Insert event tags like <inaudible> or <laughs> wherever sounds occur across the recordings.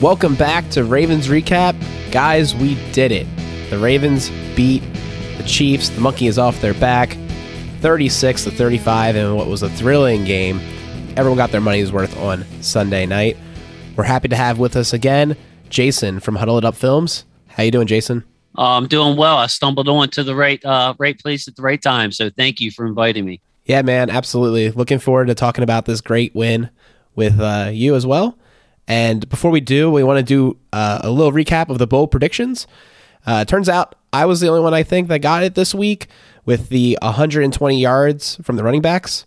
Welcome back to Ravens Recap. Guys, we did it. The Ravens beat the Chiefs. The monkey is off their back 36 to 35 in what was a thrilling game. Everyone got their money's worth on Sunday night. We're happy to have with us again Jason from Huddle It Up Films. How you doing, Jason? I'm doing well. I stumbled on to the right uh, right place at the right time. So thank you for inviting me. Yeah, man, absolutely. Looking forward to talking about this great win with uh, you as well. And before we do, we want to do uh, a little recap of the bowl predictions. Uh, turns out I was the only one I think that got it this week with the 120 yards from the running backs.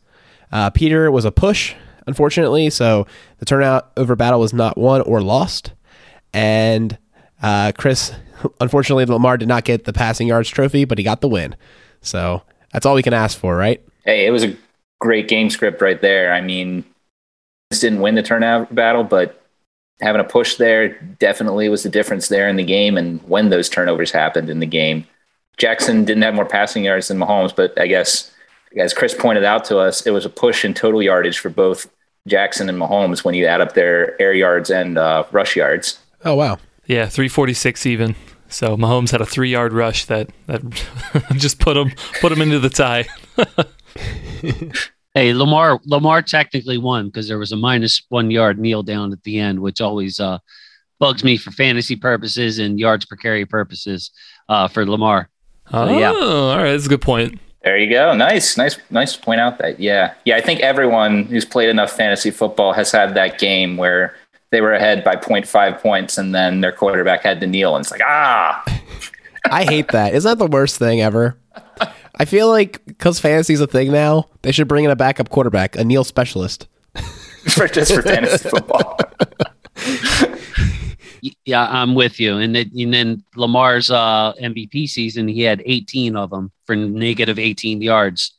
Uh, Peter was a push, unfortunately, so the turnout over battle was not won or lost. And uh, Chris, <laughs> unfortunately, Lamar did not get the passing yards trophy, but he got the win. So that's all we can ask for, right? Hey, it was a great game script right there. I mean, this didn't win the turnout battle, but having a push there definitely was the difference there in the game and when those turnovers happened in the game. Jackson didn't have more passing yards than Mahomes, but I guess as Chris pointed out to us, it was a push in total yardage for both Jackson and Mahomes when you add up their air yards and uh, rush yards. Oh wow. Yeah, 346 even. So Mahomes had a 3-yard rush that that <laughs> just put him put him into the tie. <laughs> Hey, Lamar Lamar technically won because there was a minus one yard kneel down at the end, which always uh, bugs me for fantasy purposes and yards per carry purposes uh, for Lamar. So, oh, yeah. all right, that's a good point. There you go. Nice, nice, nice to point out that. Yeah, yeah. I think everyone who's played enough fantasy football has had that game where they were ahead by 0.5 points and then their quarterback had to kneel, and it's like ah. I hate that. Isn't that the worst thing ever? I feel like because fantasy's a thing now, they should bring in a backup quarterback, a kneel specialist. <laughs> for just for fantasy <laughs> football. Yeah, I'm with you. And, then and then Lamar's uh, MVP season, he had 18 of them for negative 18 yards.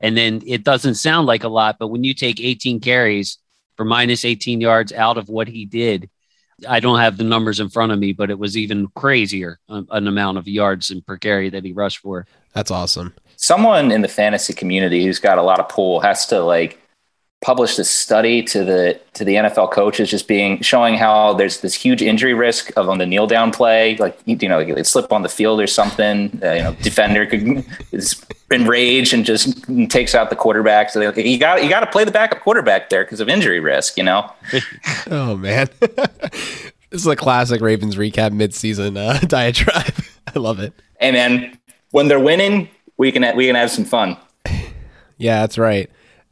And then it doesn't sound like a lot, but when you take 18 carries for minus 18 yards out of what he did, I don't have the numbers in front of me, but it was even crazier um, an amount of yards and per carry that he rushed for. That's awesome. Someone in the fantasy community who's got a lot of pull has to like publish this study to the to the NFL coaches, just being showing how there's this huge injury risk of on the kneel down play, like you know, they slip on the field or something. Uh, you know, defender could <laughs> is enraged and just takes out the quarterback. So they like, you got you got to play the backup quarterback there because of injury risk. You know. <laughs> Oh man, <laughs> this is a classic Ravens recap mid-season uh, diatribe. I love it. Hey man, when they're winning, we can we can have some fun. Yeah, that's right.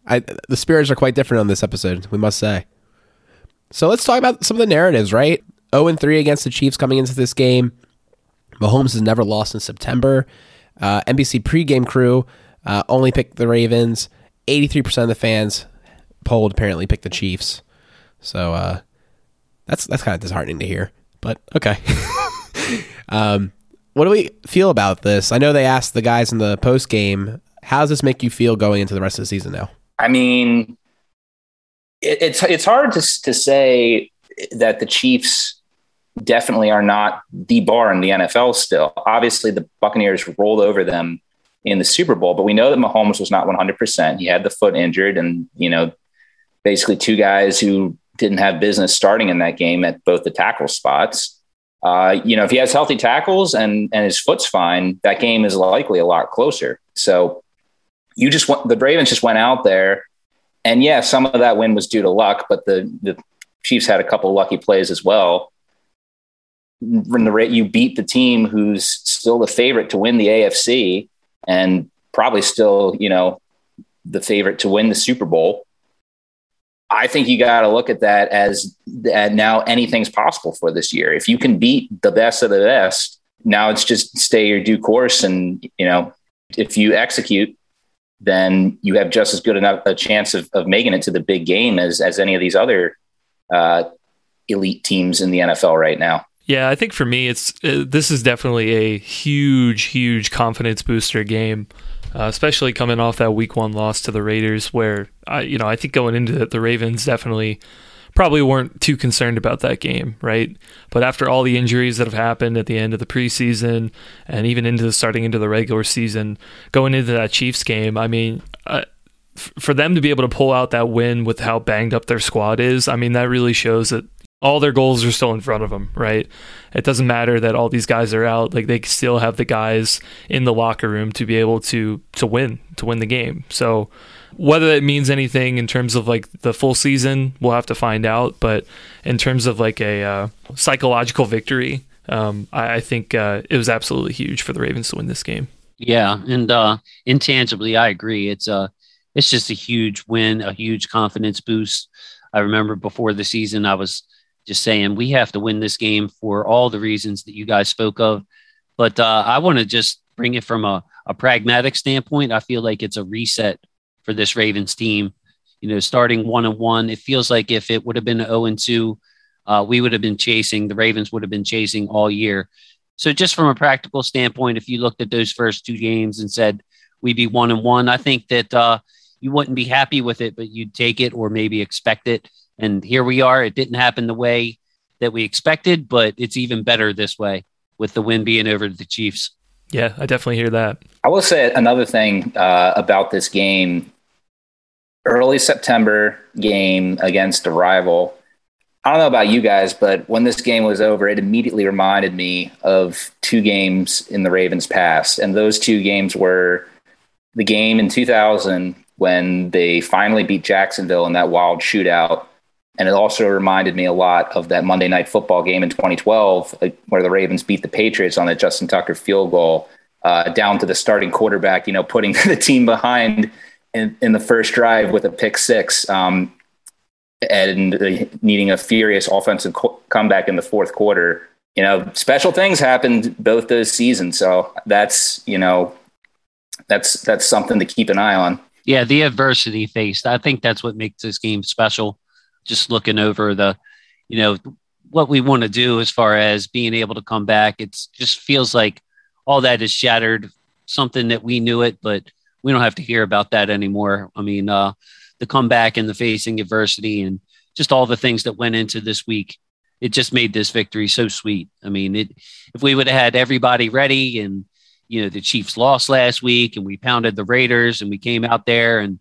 I, the spirits are quite different on this episode, we must say. So let's talk about some of the narratives, right? 0 and 3 against the Chiefs coming into this game. Mahomes has never lost in September. Uh, NBC pregame crew uh, only picked the Ravens. 83% of the fans polled apparently picked the Chiefs. So uh, that's that's kind of disheartening to hear, but okay. <laughs> um, what do we feel about this? I know they asked the guys in the post game, how does this make you feel going into the rest of the season now? I mean, it, it's it's hard to to say that the Chiefs definitely are not the bar in the NFL still. Obviously, the Buccaneers rolled over them in the Super Bowl, but we know that Mahomes was not 100%. He had the foot injured, and you know, basically two guys who didn't have business starting in that game at both the tackle spots. Uh, you know, if he has healthy tackles and and his foot's fine, that game is likely a lot closer. So you just want the Ravens just went out there, and yeah, some of that win was due to luck, but the the Chiefs had a couple lucky plays as well. When the rate you beat the team who's still the favorite to win the AFC and probably still, you know, the favorite to win the Super Bowl. I think you got to look at that as that now anything's possible for this year. If you can beat the best of the best, now it's just stay your due course. And, you know, if you execute, then you have just as good enough a chance of, of making it to the big game as, as any of these other uh, elite teams in the NFL right now. Yeah, I think for me, it's uh, this is definitely a huge, huge confidence booster game, uh, especially coming off that Week One loss to the Raiders, where I, you know, I think going into it, the Ravens definitely probably weren't too concerned about that game, right? But after all the injuries that have happened at the end of the preseason and even into the starting into the regular season, going into that Chiefs game, I mean. Uh, for them to be able to pull out that win with how banged up their squad is, I mean, that really shows that all their goals are still in front of them, right? It doesn't matter that all these guys are out; like they still have the guys in the locker room to be able to to win, to win the game. So whether it means anything in terms of like the full season, we'll have to find out. But in terms of like a uh, psychological victory, um, I, I, think uh, it was absolutely huge for the Ravens to win this game. Yeah, and uh, intangibly, I agree. It's a uh, it's just a huge win, a huge confidence boost. I remember before the season, I was just saying we have to win this game for all the reasons that you guys spoke of. But uh, I want to just bring it from a, a pragmatic standpoint. I feel like it's a reset for this Ravens team. You know, starting one and one, it feels like if it would have been 0 and 2, uh, we would have been chasing, the Ravens would have been chasing all year. So, just from a practical standpoint, if you looked at those first two games and said we'd be one and one, I think that uh, you wouldn't be happy with it, but you'd take it or maybe expect it. And here we are. It didn't happen the way that we expected, but it's even better this way with the win being over the Chiefs. Yeah, I definitely hear that. I will say another thing uh, about this game early September game against a rival. I don't know about you guys, but when this game was over, it immediately reminded me of two games in the Ravens past. And those two games were the game in 2000 when they finally beat Jacksonville in that wild shootout. And it also reminded me a lot of that Monday night football game in 2012, where the Ravens beat the Patriots on that Justin Tucker field goal, uh, down to the starting quarterback, you know, putting <laughs> the team behind in, in the first drive with a pick six um, and needing a furious offensive co- comeback in the fourth quarter. You know, special things happened both those seasons, so that's you know that's that's something to keep an eye on. Yeah, the adversity faced. I think that's what makes this game special. Just looking over the, you know, what we want to do as far as being able to come back. It just feels like all that is shattered. Something that we knew it, but we don't have to hear about that anymore. I mean, uh, the comeback and the facing adversity and just all the things that went into this week, it just made this victory so sweet. I mean, it, if we would have had everybody ready and, you know, the Chiefs lost last week and we pounded the Raiders and we came out there and,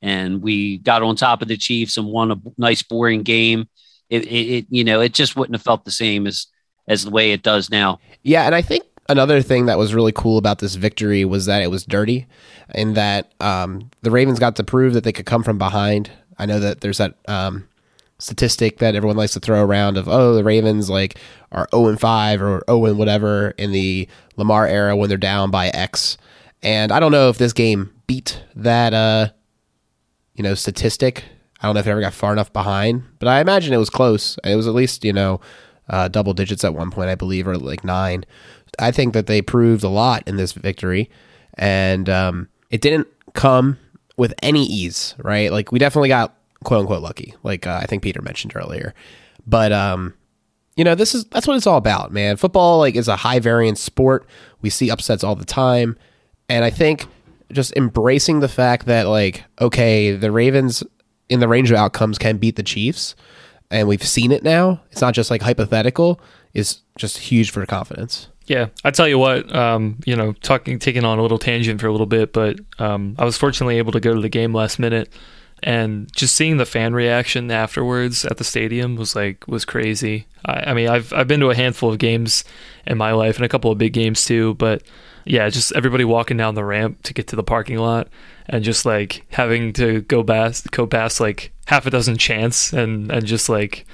and we got on top of the Chiefs and won a nice boring game. It, it, it you know, it just wouldn't have felt the same as, as the way it does now. Yeah. And I think another thing that was really cool about this victory was that it was dirty in that um, the Ravens got to prove that they could come from behind. I know that there's that um, statistic that everyone likes to throw around of oh the Ravens like are 0 and 5 or 0 and whatever in the Lamar era when they're down by X. And I don't know if this game beat that uh, you know statistic. I don't know if it ever got far enough behind, but I imagine it was close. It was at least you know uh, double digits at one point, I believe, or like nine. I think that they proved a lot in this victory, and um, it didn't come with any ease, right? Like we definitely got quote unquote lucky, like uh, I think Peter mentioned earlier. But um, you know, this is that's what it's all about, man. Football like is a high variance sport. We see upsets all the time, and I think just embracing the fact that like okay, the Ravens in the range of outcomes can beat the Chiefs, and we've seen it now. It's not just like hypothetical. Is just huge for confidence. Yeah, I tell you what, um, you know, talking, taking on a little tangent for a little bit, but um, I was fortunately able to go to the game last minute, and just seeing the fan reaction afterwards at the stadium was like was crazy. I, I mean, I've I've been to a handful of games in my life and a couple of big games too, but yeah, just everybody walking down the ramp to get to the parking lot and just like having to go past go past like half a dozen chants and and just like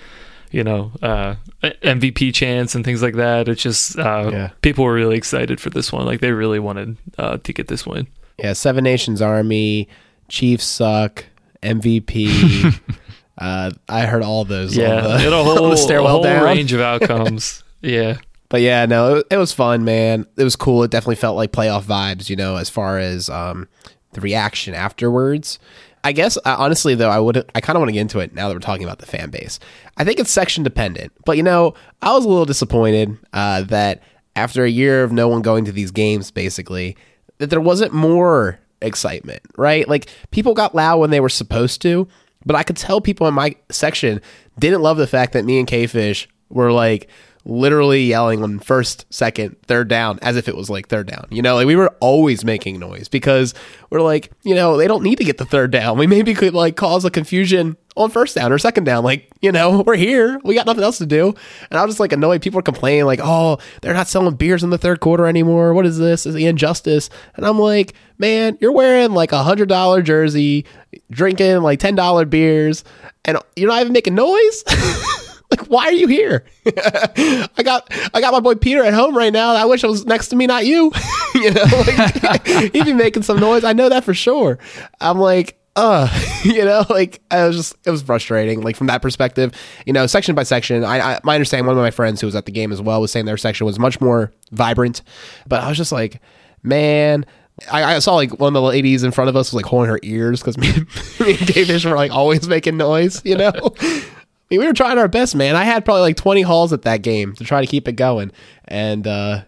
you know uh, MVP chants and things like that. It's just uh, yeah. people were really excited for this one. Like they really wanted uh, to get this win. Yeah, Seven Nations Army, Chiefs suck, MVP. <laughs> Uh, I heard all those. Yeah, the, it a <laughs> whole, a whole down. range of outcomes. <laughs> yeah. But yeah, no, it, it, was fun, man. It was cool. It definitely felt like playoff vibes, you know, as far as um, the reaction afterwards. I guess uh, honestly though, I would I kind of want to get into it now that we're talking about the fan base. I think it's section dependent, but you know, I was a little disappointed uh, that after a year of no one going to these games, basically, that there wasn't more excitement. Right? Like people got loud when they were supposed to, but I could tell people in my section didn't love the fact that me and K Fish were like literally yelling on first, second, third down as if it was like third down. You know, like we were always making noise because we're like, you know, they don't need to get the third down. We maybe could like cause a confusion on first down or second down. Like, you know, <laughs> we're here. We got nothing else to do. And I was just like annoyed. People were complaining, like, oh, they're not selling beers in the third quarter anymore. What is this? Is the injustice? And I'm like, man, you're wearing like a hundred dollar jersey, drinking like ten dollar beers, and you're not even making noise. <laughs> like, why are you here? <laughs> I got I got my boy Peter at home right now. I wish I was next to me, not you. <laughs> you know, like, <laughs> he'd be making some noise. I know that for sure. I'm like, uh, you know, like I was just, it was frustrating. Like from that perspective, you know, section by section, I, I, my understanding, one of my friends who was at the game as well was saying their section was much more vibrant, but I was just like, man, I, I saw like one of the ladies in front of us was like holding her ears because me, me and Davis were like always making noise, you know? I mean, we were trying our best, man. I had probably like 20 hauls at that game to try to keep it going. And, uh,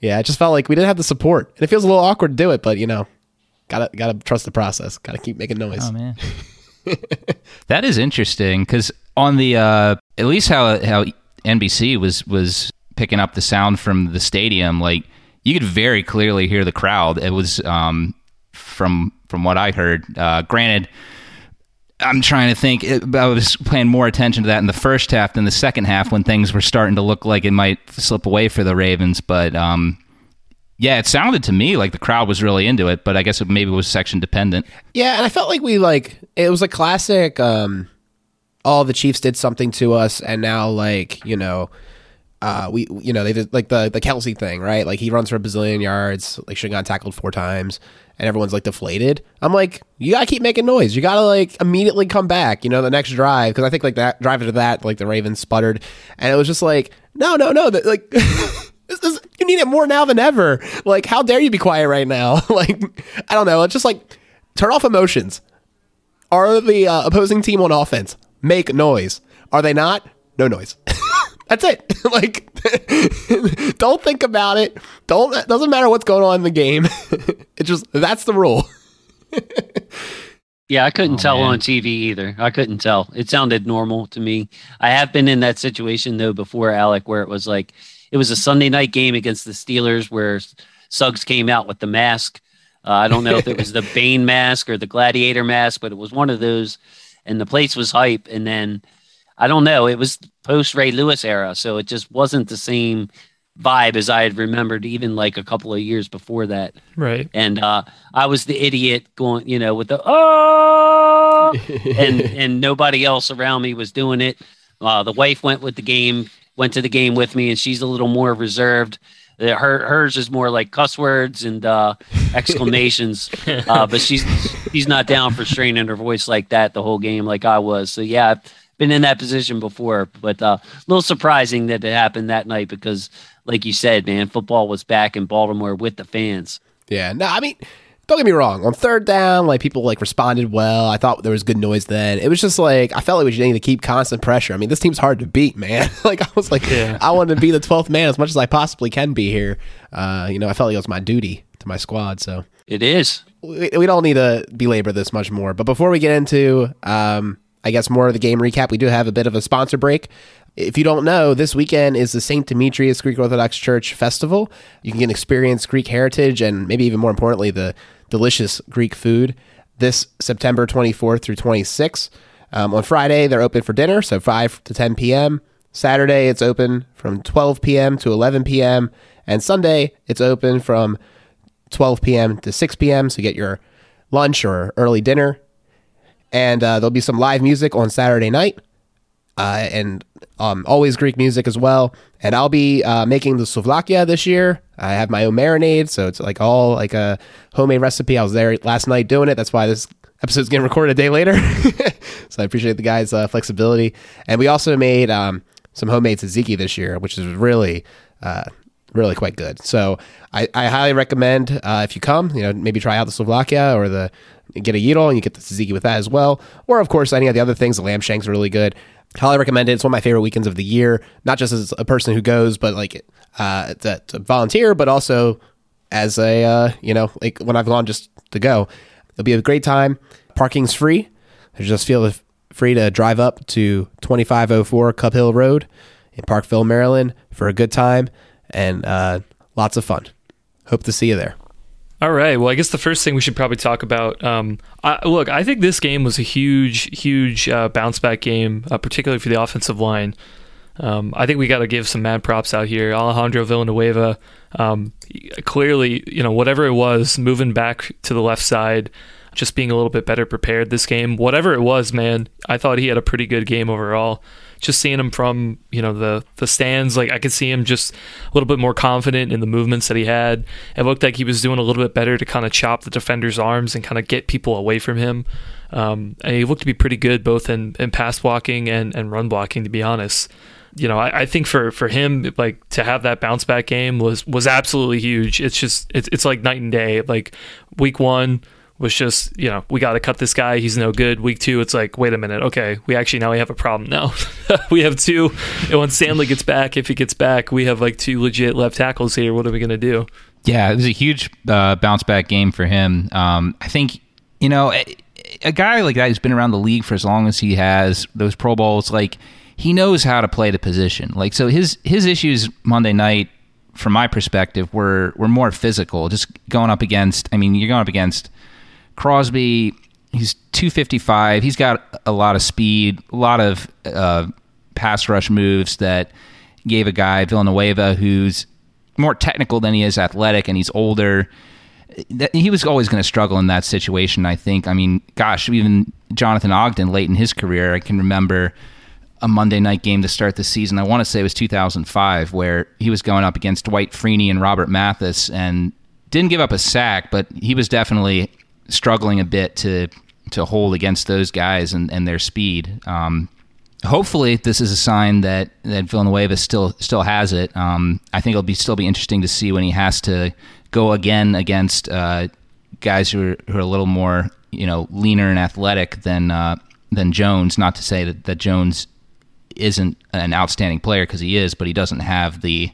yeah, it just felt like we didn't have the support. And it feels a little awkward to do it, but you know, gotta gotta trust the process. Gotta keep making noise. Oh man, <laughs> that is interesting because on the uh, at least how how NBC was was picking up the sound from the stadium, like you could very clearly hear the crowd. It was um, from from what I heard. Uh, granted. I'm trying to think. I was paying more attention to that in the first half than the second half when things were starting to look like it might slip away for the Ravens. But um, yeah, it sounded to me like the crowd was really into it, but I guess it maybe was section dependent. Yeah, and I felt like we like it was a classic. Um, all the Chiefs did something to us, and now like you know, uh, we you know they did like the the Kelce thing, right? Like he runs for a bazillion yards, like should got tackled four times, and everyone's like deflated. I'm like, you gotta keep making noise. You gotta like immediately come back. You know, the next drive because I think like that drive to that, like the Ravens sputtered, and it was just like, no, no, no, that like. <laughs> This is, you need it more now than ever. Like, how dare you be quiet right now? <laughs> like, I don't know. It's just like turn off emotions. Are the uh, opposing team on offense? Make noise. Are they not? No noise. That's it. <laughs> like, <laughs> don't think about it. Don't. It doesn't matter what's going on in the game. <laughs> it's just that's the rule. yeah, I couldn't oh, tell man. on TV either. I couldn't tell. It sounded normal to me. I have been in that situation though before, Alex, where it was like it was a Sunday night game against the Steelers where Suggs came out with the mask. Uh, I don't know if it was the Bane mask or the Gladiator mask, but it was one of those, and the place was hype. And then I don't know, it was post Ray Lewis era, so it just wasn't the same vibe as I had remembered even like a couple of years before that. Right. And uh, I was the idiot going, you know, with the oh, <laughs> and and nobody else around me was doing it. Uh, the wife went with the game went to the game with me, and she's a little more reserved. Uh, her hers is more like cuss words and uh, <laughs> exclamations, uh, but she's she's not down for straining her voice like that the whole game like I was. So yeah, been in that position before, but uh, a little surprising that it happened that night because, like you said, man, football was back in Baltimore with the fans. Yeah, no, I mean don't get me wrong. On third down, like people like responded well. I thought there was good noise then. It was just like I felt like we just need to keep constant pressure. I mean, this team's hard to beat, man. <laughs> like I was like, yeah. I want to be the twelfth man as much as I possibly can be here. Uh, you know, I felt like it was my duty to my squad. So it is. We, we don't need to belabor this much more. But before we get into, um, I guess more of the game recap, we do have a bit of a sponsor break. If you don't know, this weekend is the St. Demetrios Greek Orthodox Church Festival. You can experience Greek heritage and maybe even more importantly, the delicious Greek food this September 24th through 26th. Um, on Friday, they're open for dinner, so 5 to 10 p.m. Saturday, it's open from 12 p.m. to 11 p.m. And Sunday, it's open from 12 p.m. to 6 p.m. So get your lunch or early dinner. And uh, there'll be some live music on Saturday night. Uh, and um, always Greek music as well. And I'll be uh, making the souvlakia this year. I have my own marinade, so it's like all like a homemade recipe. I was there last night doing it. That's why this episode's getting recorded a day later. <laughs> so I appreciate the guys' uh, flexibility. And we also made um, some homemade tzatziki this year, which is really, uh, really quite good. So I, I highly recommend uh, if you come, you know, maybe try out the souvlakia or the get a gyro and you get the tzatziki with that as well. Or of course, any of the other things. The lamb shanks are really good. Highly recommend it. It's one of my favorite weekends of the year, not just as a person who goes, but like uh, to, volunteer, but also as a uh, you know like when I've gone just to go. It'll be a great time. Parking's free. I just feel free to drive up to 2504 Cub Hill Road in Parkville, Maryland for a good time and uh, lots of fun. Hope to see you there. All right. Well, I guess the first thing we should probably talk about. Um, I, look, I think this game was a huge, huge uh, bounce back game, uh, particularly for the offensive line. Um, I think we got to give some mad props out here. Alejandro Villanueva, um, clearly, you know, whatever it was, moving back to the left side, just being a little bit better prepared this game. Whatever it was, man, I thought he had a pretty good game overall just seeing him from you know the the stands, like I could see him just a little bit more confident in the movements that he had. It looked like he was doing a little bit better to kind of chop the defender's arms and kind of get people away from him. Um, and he looked to be pretty good both in, in pass blocking and, and run blocking, to be honest. You know, I, I think for, for him, like to have that bounce back game was was absolutely huge. It's just it's it's like night and day. Like week one, was just you know we got to cut this guy. He's no good. Week two it's like wait a minute. Okay we actually now we have a problem now. <laughs> We have two. And when stanley gets back if he gets back we have like two legit left tackles here. What are we going to do? Yeah it was a huge uh, bounce back game for him. Um, i think you know a, a guy like that who's been around the league for as long as he has those pro bowls like he knows how to play the position. Like so his his issues monday night from my perspective were were more physical. Just going up against i mean you're going up against Crosby, he's 255. He's got a lot of speed, a lot of uh, pass rush moves that gave a guy Villanueva who's more technical than he is athletic, and he's older. He was always going to struggle in that situation. I think. I mean, gosh, even Jonathan Ogden late in his career, I can remember a Monday night game to start the season. I want to say it was 2005, where he was going up against Dwight Freeney and Robert Mathis, and didn't give up a sack, but he was definitely struggling a bit to to hold against those guys and, and their speed. Um, hopefully, this is a sign that that Villanueva still still has it. Um, I think it'll be still be interesting to see when he has to go again against uh, guys who are, who are a little more you know leaner and athletic than uh, than Jones. Not to say that, that Jones isn't an outstanding player because he is, but he doesn't have the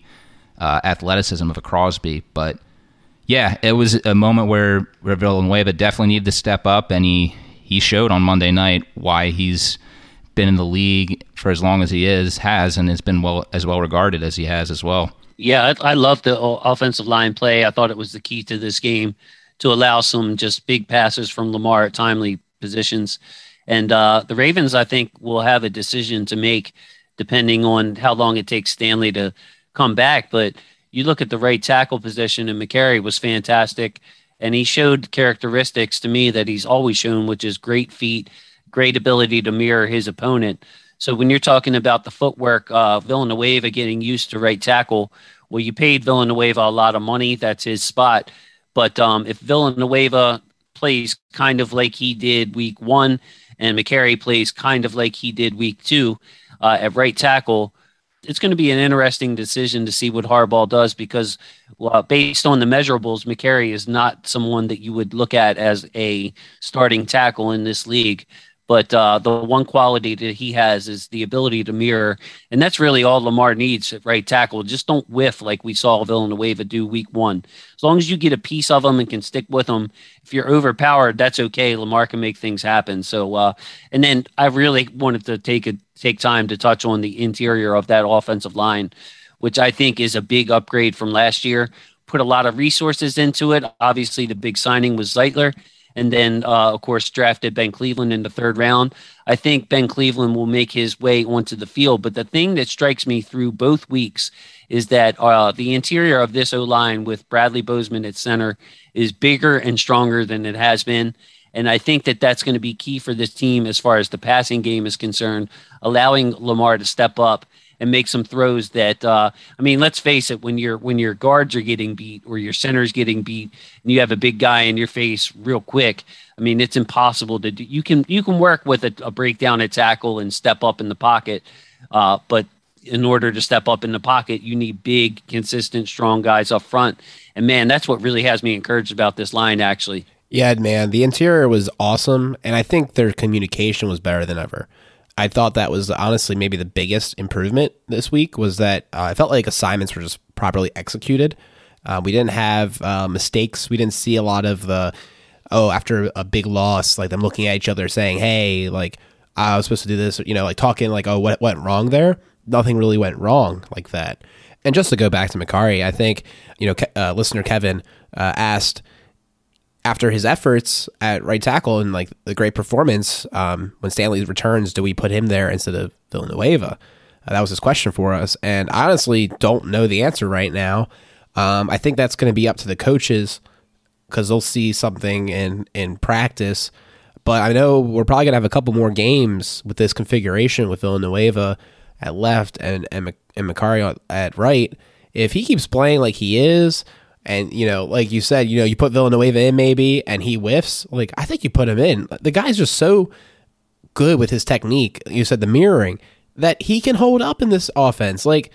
uh, athleticism of a Crosby. But yeah, it was a moment where, where Villanueva definitely needed to step up, and he, he showed on Monday night why he's been in the league for as long as he is, has, and has been well as well regarded as he has as well. Yeah, I, I love the offensive line play. I thought it was the key to this game to allow some just big passes from Lamar at timely positions. And uh, the Ravens, I think, will have a decision to make depending on how long it takes Stanley to come back. But you look at the right tackle position, and Mekari was fantastic. And he showed characteristics to me that he's always shown, which is great feet, great ability to mirror his opponent. So when you're talking about the footwork, uh, Villanueva getting used to right tackle, well, you paid Villanueva a lot of money. That's his spot. But um, if Villanueva plays kind of like he did week one, and Mekari plays kind of like he did week two uh, at right tackle, it's going to be an interesting decision to see what Harbaugh does because, well, based on the measurables, Mekari is not someone that you would look at as a starting tackle in this league. But uh, the one quality that he has is the ability to mirror, and that's really all Lamar needs at right tackle. Just don't whiff like we saw Villanueva do week one. As long as you get a piece of them and can stick with them, if you're overpowered, that's okay. Lamar can make things happen. So, uh, and then I really wanted to take a take time to touch on the interior of that offensive line, which I think is a big upgrade from last year. Put a lot of resources into it. Obviously, the big signing was Zeitler and then uh, of course drafted Ben Cleveland in the third round. I think Ben Cleveland will make his way onto the field. But the thing that strikes me through both weeks is that uh, the interior of this O line with Bradley Bozeman at center is bigger and stronger than it has been. And I think that that's going to be key for this team as far as the passing game is concerned, allowing Lamar to step up and make some throws that uh, I mean, let's face it, when your when your guards are getting beat or your center's getting beat and you have a big guy in your face real quick, I mean, it's impossible to do. You can you can work with a, a breakdown at tackle and step up in the pocket, uh, but in order to step up in the pocket, you need big, consistent, strong guys up front. And man, that's what really has me encouraged about this line. Actually, yeah, man, the interior was awesome, and I think their communication was better than ever. I thought that was honestly maybe the biggest improvement this week was that uh, I felt like assignments were just properly executed. Uh, we didn't have uh, mistakes. We didn't see a lot of the oh after a big loss like them looking at each other saying hey like I was supposed to do this you know like talking like oh what went wrong there. nothing really went wrong like that. And just to go back to Mekari, I think you know, uh, listener Kevin uh, asked after his efforts at right tackle and like the great performance um, when Stanley returns, do we put him there instead of Villanueva? Uh, that was his question for us, and I honestly don't know the answer right now. Um, I think that's going to be up to the coaches because they'll see something in in practice. But I know we're probably going to have a couple more games with this configuration with Villanueva at left and and, and Mekari at right. If he keeps playing like he is, and you know, like you said, you know, you put Villanueva in maybe, and he whiffs. Like I think you put him in. The guy's just so good with his technique. You said the mirroring that he can hold up in this offense. Like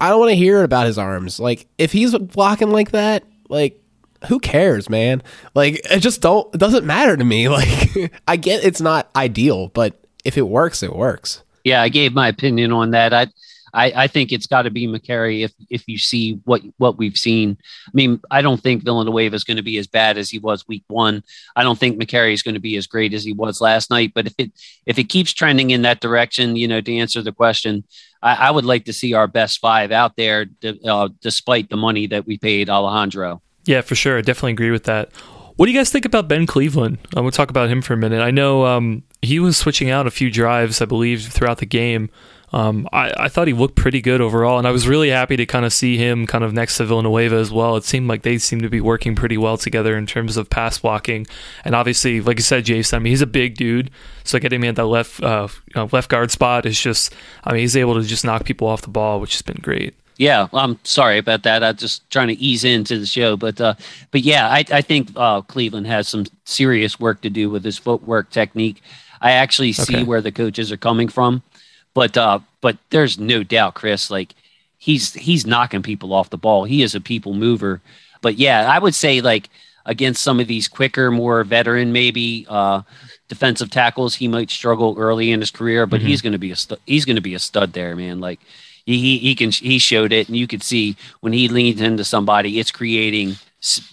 I don't want to hear about his arms. Like if he's blocking like that, like who cares, man? Like it just don't it doesn't matter to me. <laughs> Like I get it's not ideal, but if it works, it works. Yeah, I gave my opinion on that. I I, I think it's got to be Mekari if if you see what what we've seen. I mean, I don't think Villanueva is going to be as bad as he was week one. I don't think Mekari is going to be as great as he was last night. But if it if it keeps trending in that direction, you know, to answer the question, I, I would like to see our best five out there, uh, despite the money that we paid Alejandro. Yeah, for sure. I definitely agree with that. What do you guys think about Ben Cleveland? I'm going to talk about him for a minute. I know um, he was switching out a few drives, I believe, throughout the game. Um, I, I, thought he looked pretty good overall, and I was really happy to kind of see him kind of next to Villanueva as well. It seemed like they seemed to be working pretty well together in terms of pass blocking, and obviously, like you said, Jason, I mean he's a big dude, so getting him at that left uh, left guard spot is just, I mean he's able to just knock people off the ball, which has been great. Yeah, I'm sorry about that. I'm just trying to ease into the show, but uh, but yeah, I, I think uh, Cleveland has some serious work to do with his footwork technique. I actually see okay. where the coaches are coming from. But uh, but there's no doubt, Chris. Like he's he's knocking people off the ball. He is a people mover. But yeah, I would say like against some of these quicker, more veteran maybe uh, defensive tackles, he might struggle early in his career. But mm-hmm. he's going to be a stu- he's going to be a stud there, man. Like he he can he showed it, and you could see when he leans into somebody, it's creating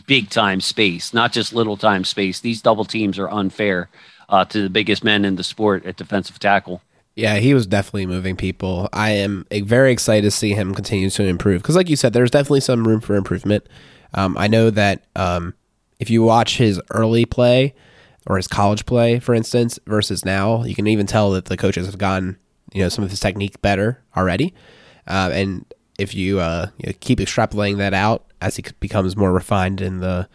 big time space, not just little time space. These double teams are unfair uh, to the biggest men in the sport at defensive tackle. Yeah, he was definitely moving people. I am very excited to see him continue to improve because, like you said, there's definitely some room for improvement. Um, I know that um, if you watch his early play or his college play, for instance, versus now, you can even tell that the coaches have gotten you know some of his technique better already. Uh, and if you, uh, you know, keep extrapolating that out as he becomes more refined in the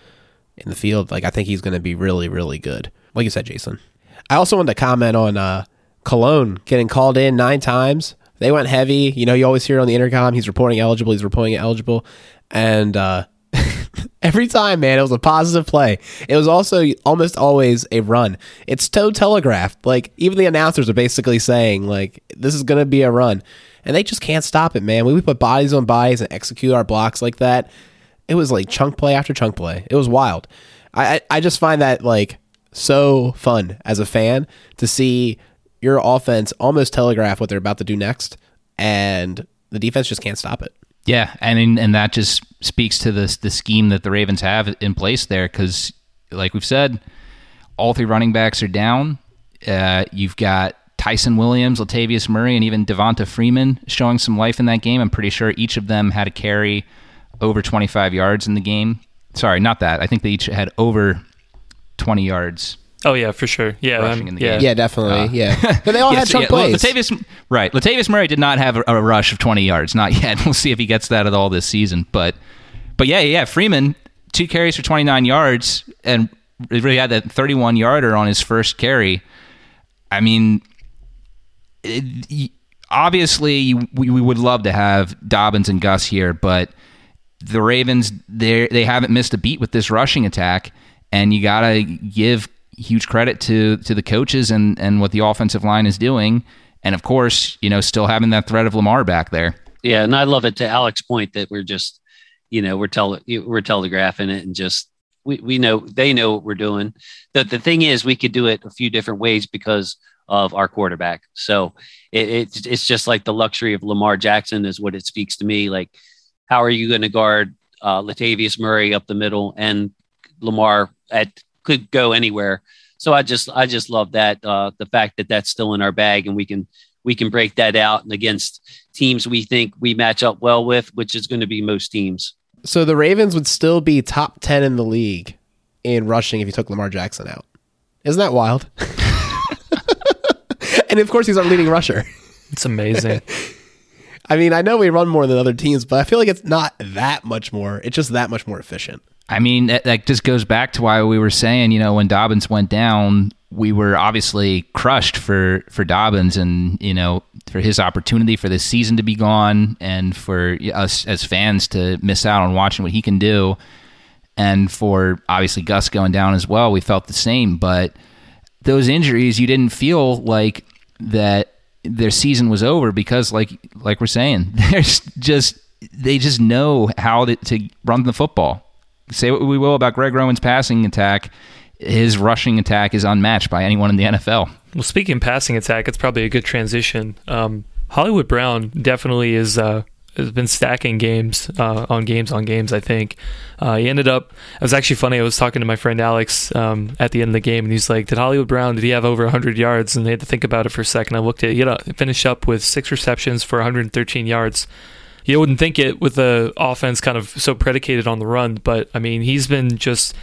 in the field, like I think he's going to be really, really good. Like you said, Jason. I also wanted to comment on uh, Colon getting called in nine times. They went heavy. You know, you always hear on the intercom, he's reporting eligible, he's reporting eligible. And uh, <laughs> every time, man, it was a positive play. It was also almost always a run. It's so telegraphed. Like, even the announcers are basically saying, like, this is going to be a run. And they just can't stop it, man. We put bodies on bodies and execute our blocks like that, it was like chunk play after chunk play. It was wild. I, I just find that, like, so fun as a fan to see your offense almost telegraph what they're about to do next, and the defense just can't stop it. Yeah, and and that just speaks to the the scheme that the Ravens have in place there, because like we've said, all three running backs are down. Uh, you've got Ty'Son Williams, Latavius Murray, and even Devonta Freeman showing some life in that game. I'm pretty sure each of them had a carry over 25 yards in the game. Sorry, not that. I think they each had over 20 yards Oh yeah, for sure. Yeah, rushing um, in the yeah. game. Yeah, definitely. Uh, yeah, <laughs> but they all had some yeah, plays. Well, Latavius, right? Latavius Murray did not have a, a, rush of twenty yards, not <laughs> yet. We'll see if he gets that at all this season. But, but yeah, yeah. Freeman two carries for twenty nine yards, and he really had that thirty one yarder on his first carry. I mean, it, obviously, we, we would love to have Dobbins and Gus here, but the Ravens they they haven't missed a beat with this rushing attack, and you gotta give huge credit to to the coaches and and what the offensive line is doing, and of course, you know, still having that threat of Lamar back there. Yeah, and I love it to Alex's point that we're just, you know, we're tele we're telegraphing it and just we, we know they know what we're doing. The the thing is, we could do it a few different ways because of our quarterback. So it, it it's just like the luxury of Lamar Jackson is what it speaks to me. Like, how are you going to guard uh, Latavius Murray up the middle and Lamar at could go anywhere. So I just I just love that uh, the fact that that's still in our bag and we can we can break that out and against teams we think we match up well with, which is going to be most teams. So the Ravens would still be top 10 in the league in rushing if you took Lamar Jackson out. Isn't that wild? <laughs> and of course, he's our leading rusher. It's amazing. <laughs> I mean, I know we run more than other teams, but I feel like it's not that much more. It's just that much more efficient. I mean, that, that just goes back to why we were saying, you know, when Dobbins went down, we were obviously crushed for for Dobbins and you know for his opportunity for this season to be gone and for us as fans to miss out on watching what he can do. And for obviously Gus going down as well we felt the same. But those injuries you didn't feel like that their season was over because like like we're saying <laughs> there's just they just know how to, to run the football say what we will about Greg Roman's passing attack his rushing attack is unmatched by anyone in the NFL. Well, speaking passing attack, it's probably a good transition. Um, Hollywood Brown definitely is uh, has been stacking games uh, on games on games. I think uh, he ended up. It was actually funny. I was talking to my friend Alex um, at the end of the game, and he's like, "Did Hollywood Brown? Did he have over 100 yards?" And they had to think about it for a second. I looked at it. You know, finished up with six receptions for 113 yards. You wouldn't think it with the offense kind of so predicated on the run, but I mean, he's been just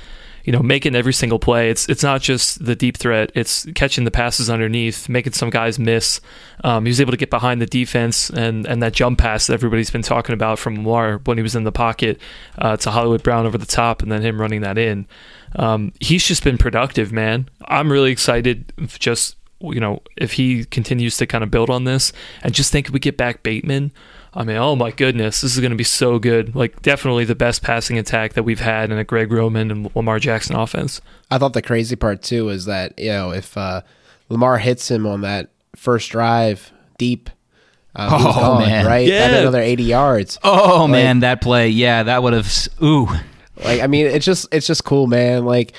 you know, making every single play. It's it's not just the deep threat; it's catching the passes underneath, making some guys miss. Um, he was able to get behind the defense and and that jump pass that everybody's been talking about from Lamar when he was in the pocket uh, to Hollywood Brown over the top, and then him running that in. Um, he's just been productive, man. I'm really excited. Just you know, if he continues to kind of build on this, and just think we get back Bateman. I mean, oh my goodness, this is going to be so good. Like, definitely the best passing attack that we've had in a Greg Roman and Lamar Jackson offense. I thought the crazy part too is that you know if uh, Lamar hits him on that first drive deep, uh, oh gone, man, right? Yeah, another eighty yards. Oh like, man, that play, yeah, that would have. Ooh, like I mean, it's just it's just cool, man. Like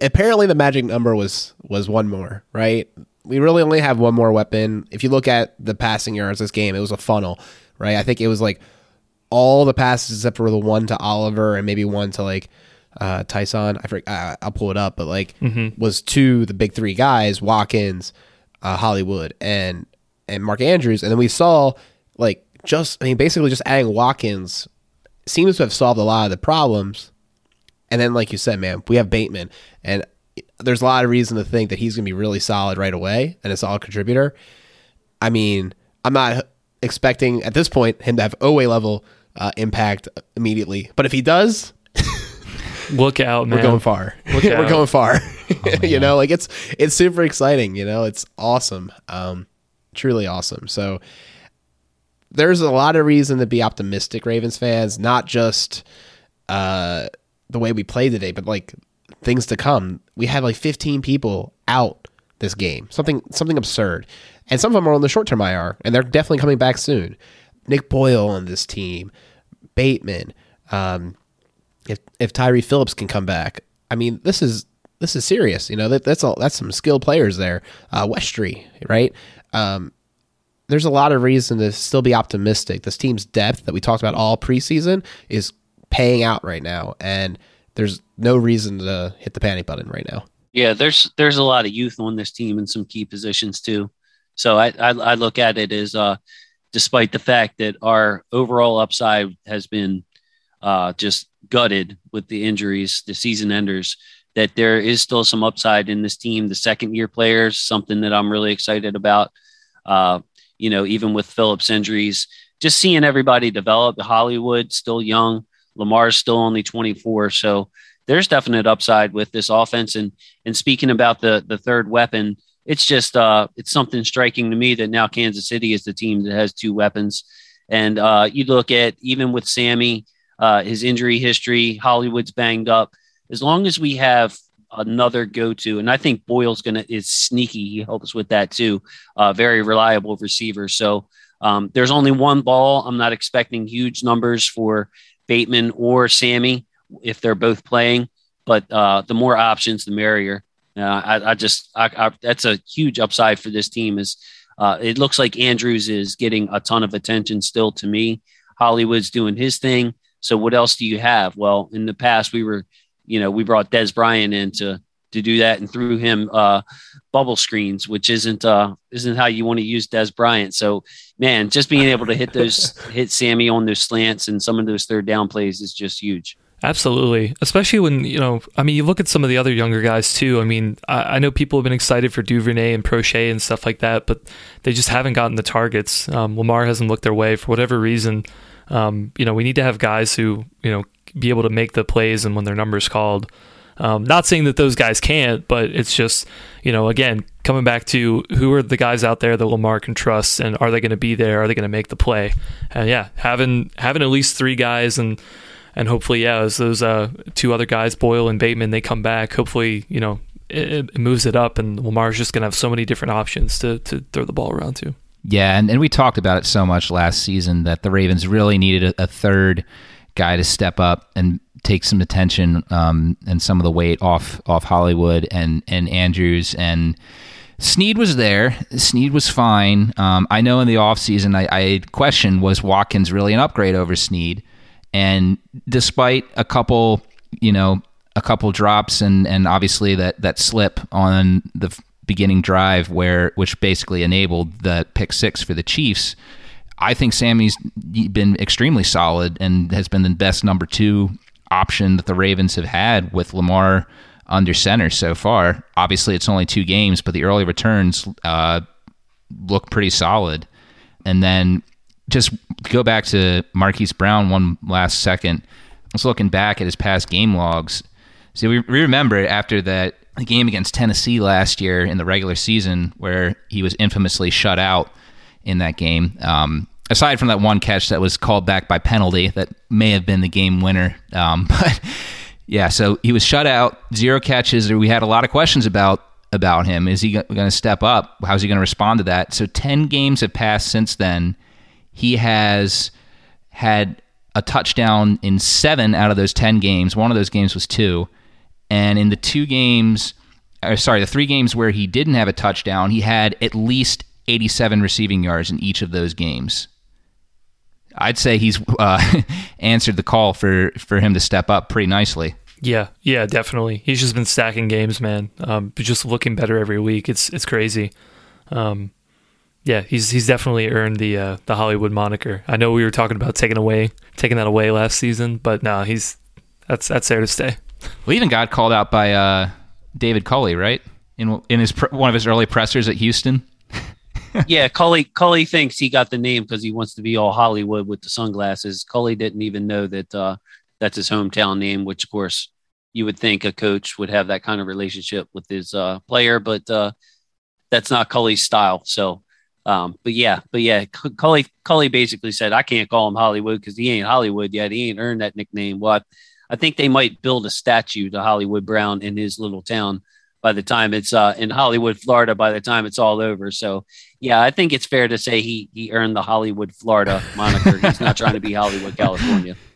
apparently the magic number was was one more, right? We really only have one more weapon. If you look at the passing yards this game, it was a funnel right? I think it was like all the passes except for the one to Oliver and maybe one to like uh, Ty'Son. I forget, uh, I'll pull it up, but like mm-hmm. was to the big three guys: Watkins, uh, Hollywood, and and Mark Andrews. And then we saw like just I mean basically just adding Watkins seems to have solved a lot of the problems. And then, like you said, man, we have Bateman, and there's a lot of reason to think that he's going to be really solid right away and a solid contributor. I mean, I'm not expecting at this point him to have OA level uh, impact immediately. But if he does, <laughs> look out, man. We're going far. <laughs> We're going far. Oh, <laughs> you know, like it's it's super exciting. You know, it's awesome. Um, truly awesome. So there's a lot of reason to be optimistic, Ravens fans. Not just uh, the way we play today, but like things to come. We had like 15 people out this game. Something something absurd and some of them are on the short term IR, and they're definitely coming back soon. Nick Boyle on this team, Bateman. Um, if if Tyre Phillips can come back, I mean, this is this is serious. You know, that, that's all that's some skilled players there. Uh, Westry, right? Um, there's a lot of reason to still be optimistic. This team's depth that we talked about all preseason is paying out right now, and there's no reason to hit the panic button right now. Yeah, there's there's a lot of youth on this team in some key positions too. So I, I, I look at it as, uh, despite the fact that our overall upside has been uh, just gutted with the injuries, the season enders, that there is still some upside in this team. The second year players, something that I'm really excited about. Uh, you know, even with Phillips injuries, just seeing everybody develop. Hollywood still young, Lamar's still only 24, so there's definite upside with this offense. And and speaking about the the third weapon, it's just uh, it's something striking to me that now Kansas City is the team that has two weapons. And uh, you look at even with Sammy, uh, his injury history, Hollywood's banged up. As long as we have another go-to, and I think Boyle's gonna is sneaky. He helps with that too. Uh, very reliable receiver. So um, there's only one ball. I'm not expecting huge numbers for Bateman or Sammy if they're both playing, but uh, the more options, the merrier. Uh, I, I, just I, I, that's a huge upside for this team. Is uh, it looks like Andrews is getting a ton of attention still to me. Hollywood's doing his thing. So what else do you have? Well, in the past we were, you know, we brought Dez Bryant in to to do that and threw him uh, bubble screens, which isn't uh, isn't how you want to use Dez Bryant. So, man, just being able to hit those hit Sammy on those slants and some of those third down plays is just huge. Absolutely, especially when you know. I mean, you look at some of the other younger guys too. I mean, I, I know people have been excited for Duvernay and Proche and stuff like that, but they just haven't gotten the targets. Um, Lamar hasn't looked their way for whatever reason. Um, you know, we need to have guys who you know be able to make the plays and when their numbers called. Um, not saying that those guys can't, but it's just, you know, again, coming back to who are the guys out there that Lamar can trust and are they going to be there? Are they going to make the play? And yeah, having having at least three guys and and hopefully, yeah, as those uh, two other guys, Boyle and Bateman, they come back. Hopefully, you know, it, it moves it up, and Lamar's just going to have so many different options to to throw the ball around to. Yeah, and, and we talked about it so much last season that the Ravens really needed a, a third guy to step up and take some attention um, and some of the weight off off Hollywood and and Andrews and Sneed was there. Sneed was fine. Um, I know in the offseason I, I questioned was Watkins really an upgrade over Sneed, and despite a couple, you know, a couple drops and and obviously that that slip on the beginning drive where which basically enabled the pick six for the Chiefs. I think Sammy's been extremely solid and has been the best number two option that the Ravens have had with Lamar under center so far. Obviously, it's only two games, but the early returns uh, look pretty solid. And then just go back to Marquise Brown one last second. I was looking back at his past game logs. So we, remember after that game against Tennessee last year in the regular season, where he was infamously shut out in that game. Um, aside from that one catch that was called back by penalty, that may have been the game winner. Um, <laughs> but yeah, so he was shut out, zero catches. We had a lot of questions about about him. Is he going to step up? How's he going to respond to that? So ten games have passed since then he has had a touchdown in seven out of those 10 games. One of those games was two. And in the two games, or sorry, the three games where he didn't have a touchdown, he had at least 87 receiving yards in each of those games. I'd say he's uh, <laughs> answered the call for, for him to step up pretty nicely. Yeah, yeah, definitely. He's just been stacking games, man. Um, just looking better every week. It's it's crazy. Um, yeah, he's he's definitely earned the uh, the Hollywood moniker. I know we were talking about taking away taking that away last season, but no, he's that's that's there to stay. We even got called out by uh, David Culley, right? In in his one of his early pressers at Houston. <laughs> yeah, Culley Culley thinks he got the name because he wants to be all Hollywood with the sunglasses. Culley didn't even know that uh, that's his hometown name, which of course you would think a coach would have that kind of relationship with his uh, player, but uh, that's not Culley's style. So um, but yeah, but yeah, Culley Culley basically said I can't call him Hollywood because he ain't Hollywood yet. He ain't earned that nickname. Well, I, I, think they might build a statue to Hollywood Brown in his little town by the time it's uh, in Hollywood, Florida. By the time it's all over, so yeah, I think it's fair to say he he earned the Hollywood, Florida moniker. He's not trying to be Hollywood, California. <laughs>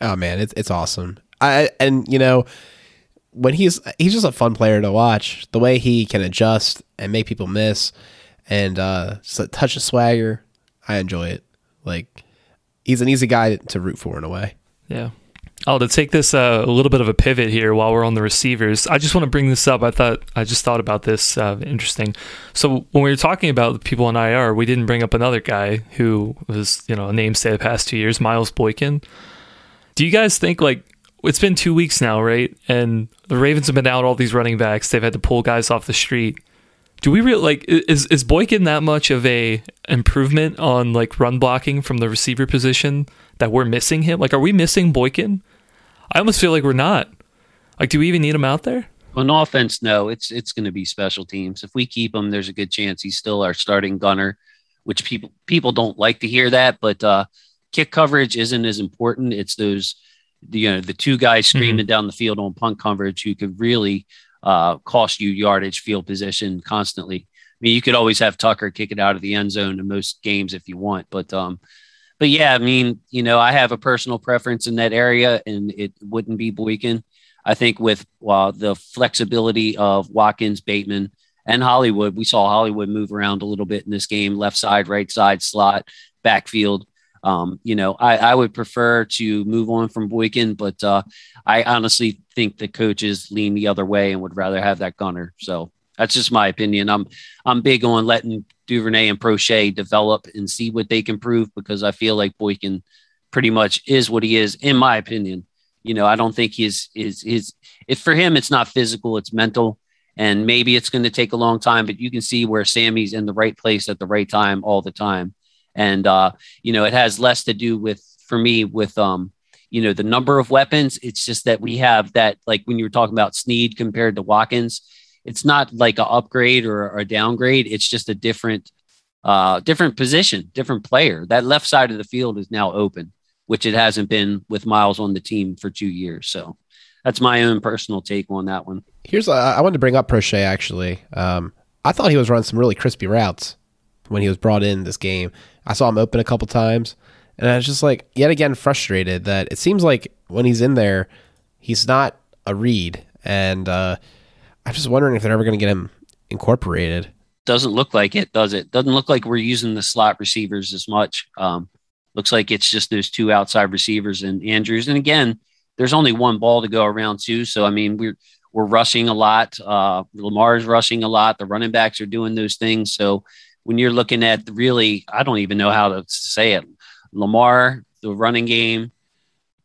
Oh man, it's it's awesome. I and you know when he's he's just a fun player to watch. The way he can adjust and make people miss, and uh, just a touch of swagger, I enjoy it. Like he's an easy guy to root for in a way. Yeah. Oh, to take this uh, a little bit of a pivot here while we're on the receivers, I just want to bring this up. I thought I just thought about this. Uh, interesting. So when we were talking about people on IR, we didn't bring up another guy who was you know a namesake the past two years, Miles Boykin. Do you guys think like it's been two weeks now, right? And the Ravens have been out all these running backs. They've had to pull guys off the street. Do we really like is is Boykin that much of a improvement on like run blocking from the receiver position that we're missing him? Like, are we missing Boykin? I almost feel like we're not. Like, do we even need him out there? On offense, no. It's it's going to be special teams. If we keep him, there's a good chance he's still our starting gunner, which people people don't like to hear that. But uh, kick coverage isn't as important. It's those you know the two guys screaming mm-hmm. down the field on punt coverage who could really uh, cost you yardage, field position constantly. I mean, you could always have Tucker kick it out of the end zone in most games if you want, but um, but yeah, I mean, you know, I have a personal preference in that area, and it wouldn't be Boykin. I think with uh, the flexibility of Watkins, Bateman, and Hollywood, we saw Hollywood move around a little bit in this game, left side, right side, slot, backfield. Um, you know, I, I would prefer to move on from Boykin, but uh, I honestly think the coaches lean the other way and would rather have that gunner. So that's just my opinion. I'm I'm big on letting Duvernay and Proche develop and see what they can prove because I feel like Boykin pretty much is what he is, in my opinion. You know, I don't think he's is his if for him it's not physical, it's mental. And maybe it's going to take a long time, but you can see where Sammy's in the right place at the right time all the time. And uh, you know, it has less to do with for me with um, you know, the number of weapons. It's just that we have that, like when you were talking about Sneed compared to Watkins, it's not like an upgrade or, or a downgrade. It's just a different, uh, different position, different player. That left side of the field is now open, which it hasn't been with Miles on the team for two years. So that's my own personal take on that one. Here's uh, I wanted to bring up Proche actually. Um, I thought he was running some really crispy routes when he was brought in this game. I saw him open a couple times, and I was just like, yet again, frustrated that it seems like when he's in there, he's not a read, and uh, I'm just wondering if they're ever going to get him incorporated. Doesn't look like it, does it? Doesn't look like we're using the slot receivers as much. Um, looks like it's just those two outside receivers and Andrews. And again, there's only one ball to go around too. So I mean, we're we're rushing a lot. Uh, Lamar's rushing a lot. The running backs are doing those things. So when you're looking at really, I don't even know how to say it. Lamar, the running game,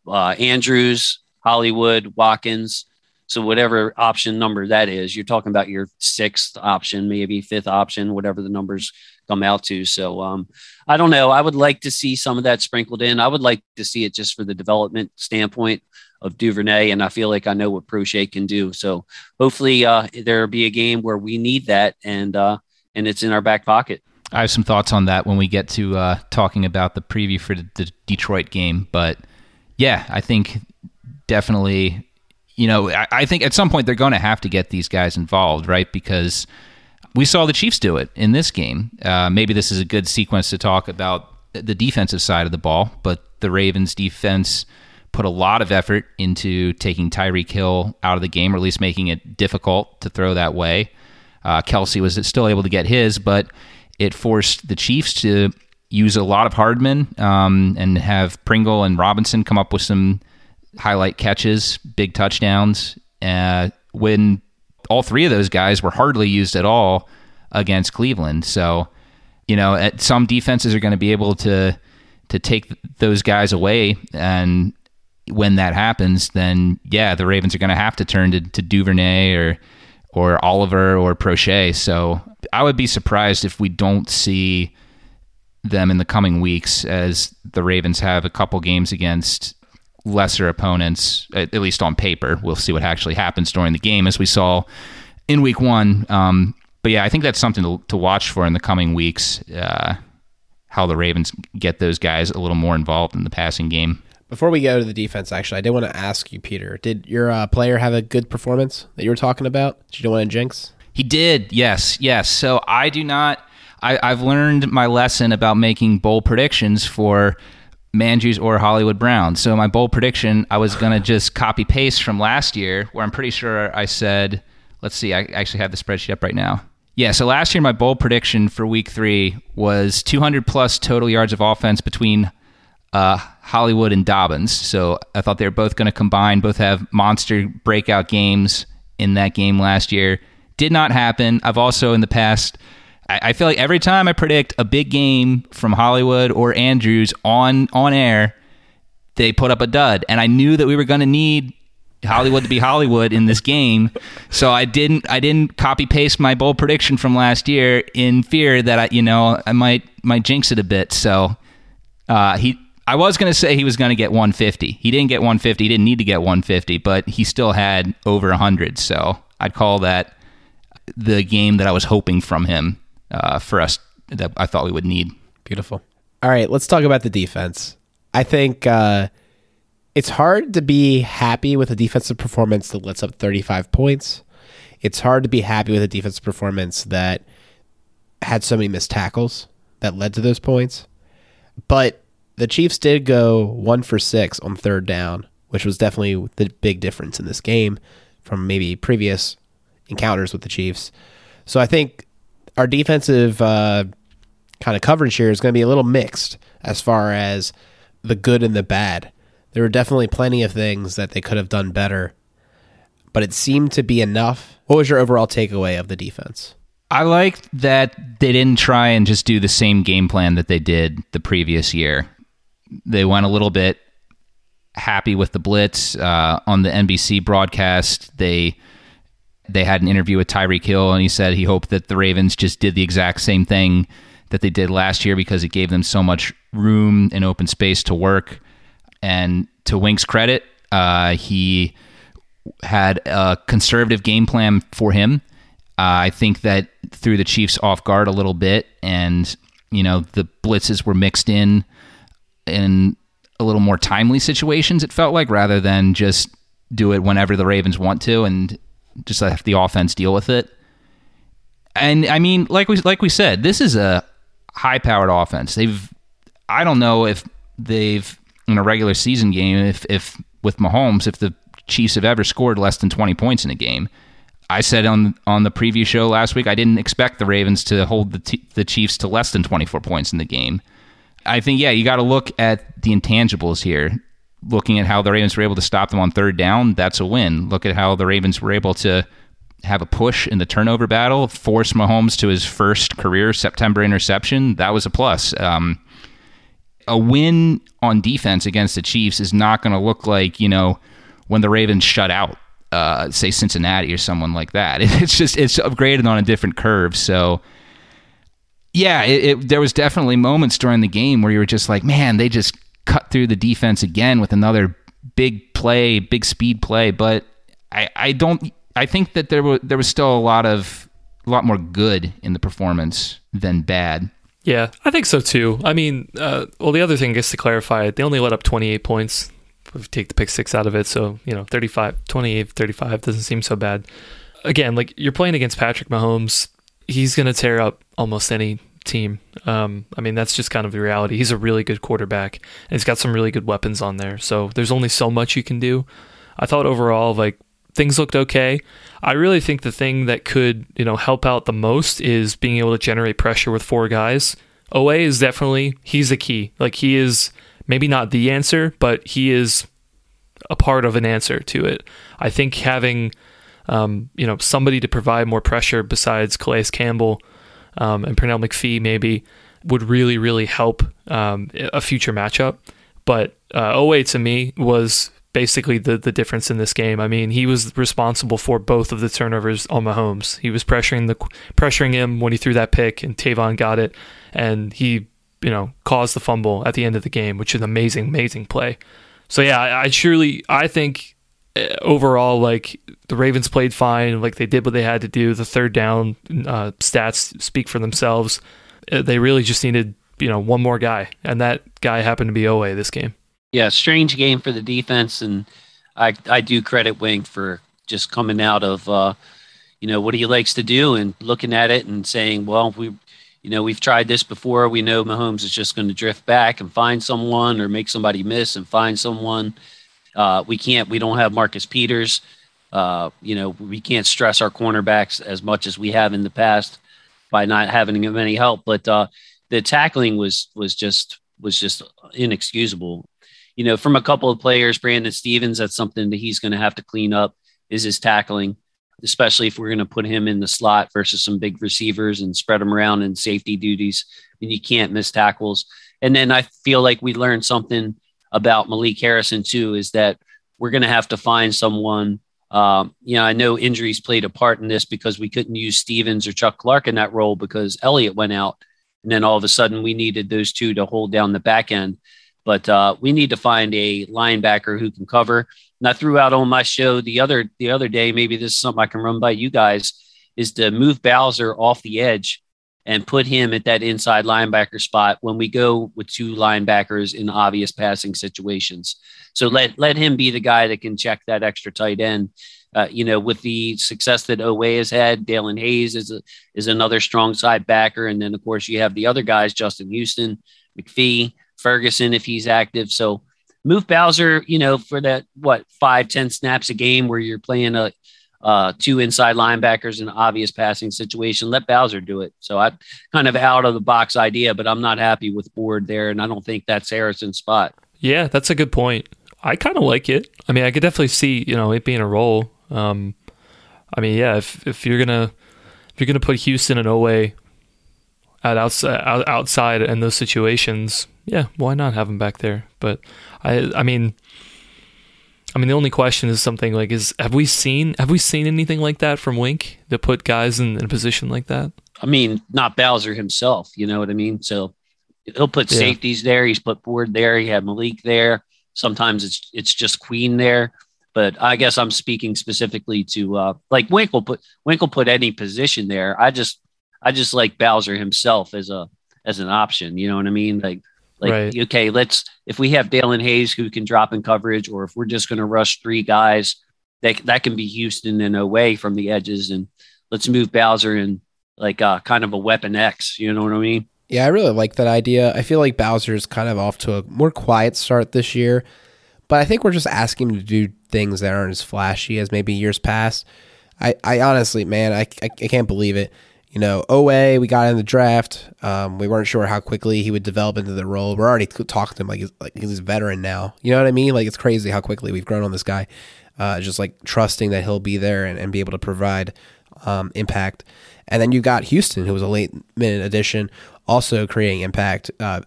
uh, Andrews, Hollywood, Watkins. So whatever option number that is, you're talking about your sixth option, maybe fifth option, whatever the numbers come out to. So um, I don't know. I would like to see some of that sprinkled in. I would like to see it just for the development standpoint of Duvernay, and I feel like I know what Proche can do. So hopefully uh, there'll be a game where we need that, and uh, and it's in our back pocket. I have some thoughts on that when we get to uh, talking about the preview for the, the Detroit game. But yeah, I think definitely, you know, I, I think at some point they're going to have to get these guys involved, right? Because we saw the Chiefs do it in this game. Uh, maybe this is a good sequence to talk about the defensive side of the ball, but the Ravens defense put a lot of effort into taking Tyreek Hill out of the game, or at least making it difficult to throw that way. Uh, Kelce was still able to get his, but it forced the Chiefs to use a lot of Hardman um, and have Pringle and Robinson come up with some highlight catches, big touchdowns. Uh, when all three of those guys were hardly used at all against Cleveland, so you know, at, some defenses are going to be able to to take those guys away, and when that happens, then yeah, the Ravens are going to have to turn to, to Duvernay or or Oliver or Proche. So I would be surprised if we don't see them in the coming weeks as the Ravens have a couple games against lesser opponents, at, least on paper. We'll see what actually happens during the game, as we saw in week one. Um, but yeah, I think that's something to, to watch for in the coming weeks. Uh, how the Ravens get those guys a little more involved in the passing game. Before we go to the defense, actually, I did want to ask you, Peter. Did your uh, player have a good performance that you were talking about? Did you don't want to jinx? He did. Yes, yes. So I do not. I, I've learned my lesson about making bold predictions for Mandrews or Hollywood Brown. So my bold prediction, I was going <sighs> to just copy paste from last year, where I'm pretty sure I said, let's see, I actually have the spreadsheet up right now. Yeah, so last year my bold prediction for week three was 200 plus total yards of offense between uh, Hollywood and Dobbins. So I thought they were both going to combine, both have monster breakout games in that game last year. Did not happen. I've also in the past, I, I feel like every time I predict a big game from Hollywood or Andrews on on air, they put up a dud, and I knew that we were going to need Hollywood to be Hollywood in this game. So I didn't I didn't copy paste my bold prediction from last year in fear that I you know I might might jinx it a bit. So uh, he I was going to say he was going to get 150. He didn't get 150. He didn't need to get 150, but he still had over 100. So I'd call that the game that I was hoping from him uh, for us that I thought we would need. Beautiful. All right, let's talk about the defense. I think uh, it's hard to be happy with a defensive performance that lets up 35 points. It's hard to be happy with a defensive performance that had so many missed tackles that led to those points. But the Chiefs did go one for six on third down, which was definitely the big difference in this game from maybe previous encounters with the Chiefs. So I think our defensive uh, kind of coverage here is going to be a little mixed as far as the good and the bad. There were definitely plenty of things that they could have done better, but it seemed to be enough. What was your overall takeaway of the defense? I liked that they didn't try and just do the same game plan that they did the previous year. They went a little bit happy with the blitz uh, on the NBC broadcast. They they had an interview with Tyreek Hill, and he said he hoped that the Ravens just did the exact same thing that they did last year because it gave them so much room and open space to work. And to Wink's credit, uh, he had a conservative game plan for him. Uh, I think that threw the Chiefs off guard a little bit, and you know the blitzes were mixed in in a little more timely situations. It felt like rather than just do it whenever the Ravens want to and just let the offense deal with it. And I mean, like we like we said, this is a high-powered offense. They've I don't know if they've in a regular season game if if with Mahomes if the Chiefs have ever scored less than 20 points in a game. I said on on the preview show last week I didn't expect the Ravens to hold the t- the Chiefs to less than 24 points in the game. I think yeah, you got to look at the intangibles here. Looking at how the Ravens were able to stop them on third down, that's a win. Look at how the Ravens were able to have a push in the turnover battle, force Mahomes to his first career September interception. That was a plus. Um, a win on defense against the Chiefs is not going to look like you know when the Ravens shut out uh, say Cincinnati or someone like that. <laughs> It's just it's upgraded on a different curve. So yeah, it, it, there was definitely moments during the game where you were just like, man, they just cut through the defense again with another big play, big speed play. But I, I don't. I think that there was there was still a lot of a lot more good in the performance than bad. Yeah, I think so too. I mean, uh, well, the other thing, just to clarify, they only let up 28 points if you take the pick six out of it. So, you know, 35, 28, 35 doesn't seem so bad. Again, like you're playing against Patrick Mahomes. He's going to tear up almost any team. Um, I mean, that's just kind of the reality. He's a really good quarterback and he's got some really good weapons on there. So there's only so much you can do. I thought overall, like, things looked okay. I really think the thing that could, you know, help out the most is being able to generate pressure with four guys. Oweh is definitely, he's the key. Like, he is maybe not the answer, but he is a part of an answer to it. I think having um, you know somebody to provide more pressure besides Calais Campbell um, and Pernell McPhee maybe would really really help um, a future matchup. But uh, Oweh to me was basically the the difference in this game. I mean, he was responsible for both of the turnovers on Mahomes. He was pressuring the pressuring him when he threw that pick, and Tavon got it, and he you know, caused the fumble at the end of the game, which is an amazing, amazing play. So yeah, I, I surely I think overall like the Ravens played fine, like they did what they had to do. The third down uh, stats speak for themselves. Uh, they really just needed you know one more guy, and that guy happened to be Oweh this game. Yeah, strange game for the defense, and I I do credit Wink for just coming out of. Uh, you know what he likes to do and looking at it and saying, well, we you know, we've tried this before. We know Mahomes is just going to drift back and find someone or make somebody miss and find someone. Uh, we can't, we don't have Marcus Peters. Uh, you know, we can't stress our cornerbacks as much as we have in the past by not having them any help. But uh, the tackling was was just was just inexcusable. You know, from a couple of players, Brandon Stephens. that's something that he's going to have to clean up is his tackling especially if we're going to put him in the slot versus some big receivers and spread him around in safety duties. And you can't miss tackles. And then I feel like we learned something about Malik Harrison too, is that we're going to have to find someone. Um, you know, I know injuries played a part in this because we couldn't use Stephens or Chuck Clark in that role because Elliott went out. And then all of a sudden we needed those two to hold down the back end. But uh, we need to find a linebacker who can cover. And I threw out on my show the other the other day. Maybe this is something I can run by you guys. Is to move Bowser off the edge and put him at that inside linebacker spot when we go with two linebackers in obvious passing situations. So let let him be the guy that can check that extra tight end. Uh, you know, with the success that Oweh has had, Daelin Hayes is a, is another strong side backer, and then of course you have the other guys, Justin Houston, McPhee, Ferguson if he's active. So move Bowser, you know, for that what five ten snaps a game where you're playing a uh, two inside linebackers in an obvious passing situation. Let Bowser do it. So I kind of out of the box idea, but I'm not happy with Board there, and I don't think that's Harrison's spot. Yeah, that's a good point. I kind of like it. I mean, I could definitely see you know it being a role. Um, I mean, yeah, if if you're gonna if you're gonna put Houston and Oweh at outside outside in those situations, yeah, why not have him back there? But I I mean I mean, the only question is something like: Is have we seen have we seen anything like that from Wink to put guys in, in a position like that? I mean, not Bowser himself. You know what I mean? So he'll put yeah. safeties there. He's put Board there. He had Malik there. Sometimes it's it's just Queen there. But I guess I'm speaking specifically to uh, like Wink will put Wink will put any position there. I just I just like Bowser himself as a as an option. You know what I mean? Like like, right. okay, let's if we have Daelin Hayes who can drop in coverage, or if we're just going to rush three guys, that that can be Houston and Oweh from the edges, and let's move Bowser in like uh, kind of a weapon X. You know what I mean? Yeah, I really like that idea. I feel like Bowser's kind of off to a more quiet start this year, but I think we're just asking him to do things that aren't as flashy as maybe years past. I, I honestly, man, I, I, I can't believe it you know, Oweh, we got in the draft. Um, we weren't sure how quickly he would develop into the role. We're already talking to him like he's, like he's a veteran now. You know what I mean? Like it's crazy how quickly we've grown on this guy. Uh, just like trusting that he'll be there and, and be able to provide um, impact. And then you got Houston, who was a late minute addition, also creating impact. Uh,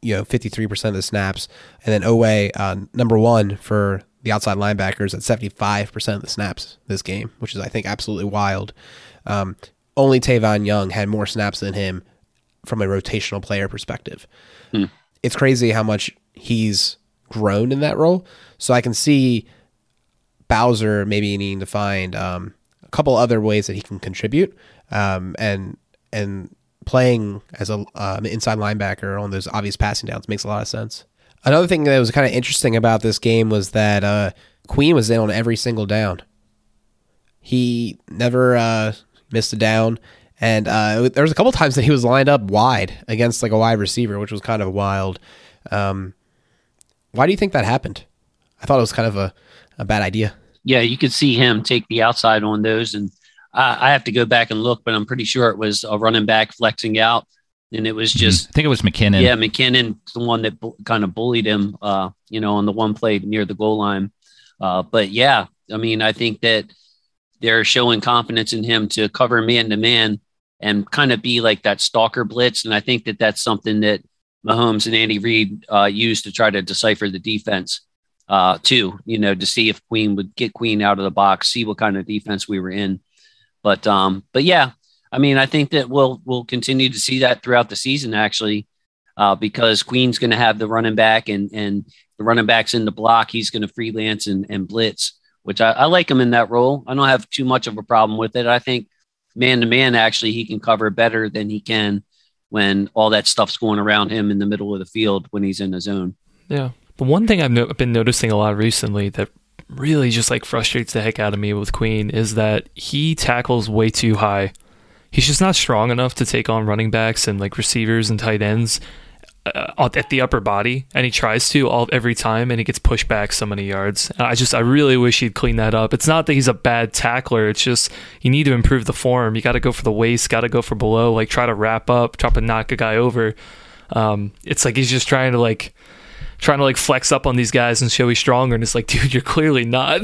you know, fifty three percent of the snaps, and then Oweh, uh, number one for the outside linebackers at seventy five percent of the snaps this game, which is I think absolutely wild. Um, only Tavon Young had more snaps than him from a rotational player perspective. Hmm. It's crazy how much he's grown in that role. So I can see Bowser maybe needing to find um, a couple other ways that he can contribute, um, and and playing as a um, inside linebacker on those obvious passing downs makes a lot of sense. Another thing that was kind of interesting about this game was that uh, Queen was in on every single down. He never uh, missed a down. And uh, there was a couple times that he was lined up wide against like a wide receiver, which was kind of wild. Um, why do you think that happened? I thought it was kind of a, a bad idea. Yeah, you could see him take the outside on those, and I, I have to go back and look, but I'm pretty sure it was a running back flexing out, and it was mm-hmm. just. I think it was McKinnon. Yeah, McKinnon, the one that bu- kind of bullied him, uh, you know, on the one play near the goal line. Uh, but yeah, I mean, I think that they're showing confidence in him to cover man to man and kind of be like that stalker blitz. And I think that that's something that Mahomes and Andy Reid uh, used to try to decipher the defense uh, too, you know, to see if Queen would get Queen out of the box, see what kind of defense we were in. But, um, but yeah, I mean, I think that we'll, we'll continue to see that throughout the season actually, uh, because Queen's going to have the running back and, and the running back's in the block. He's going to freelance and, and blitz which I, I like him in that role. I don't have too much of a problem with it. I think man to man, actually, he can cover better than he can when all that stuff's going around him in the middle of the field when he's in his zone. Yeah. But one thing I've no- been noticing a lot recently that really just like frustrates the heck out of me with Queen is that he tackles way too high. He's just not strong enough to take on running backs and like receivers and tight ends uh, at the upper body, and he tries to all every time, and he gets pushed back so many yards. I just I really wish he'd clean that up. It's not that he's a bad tackler. It's just you need to improve the form. You got to go for the waist, got to go for below, like try to wrap up, try to knock a guy over. Um, it's like he's just trying to like trying to like flex up on these guys and show he's stronger, and it's like, <laughs> dude, you're clearly not.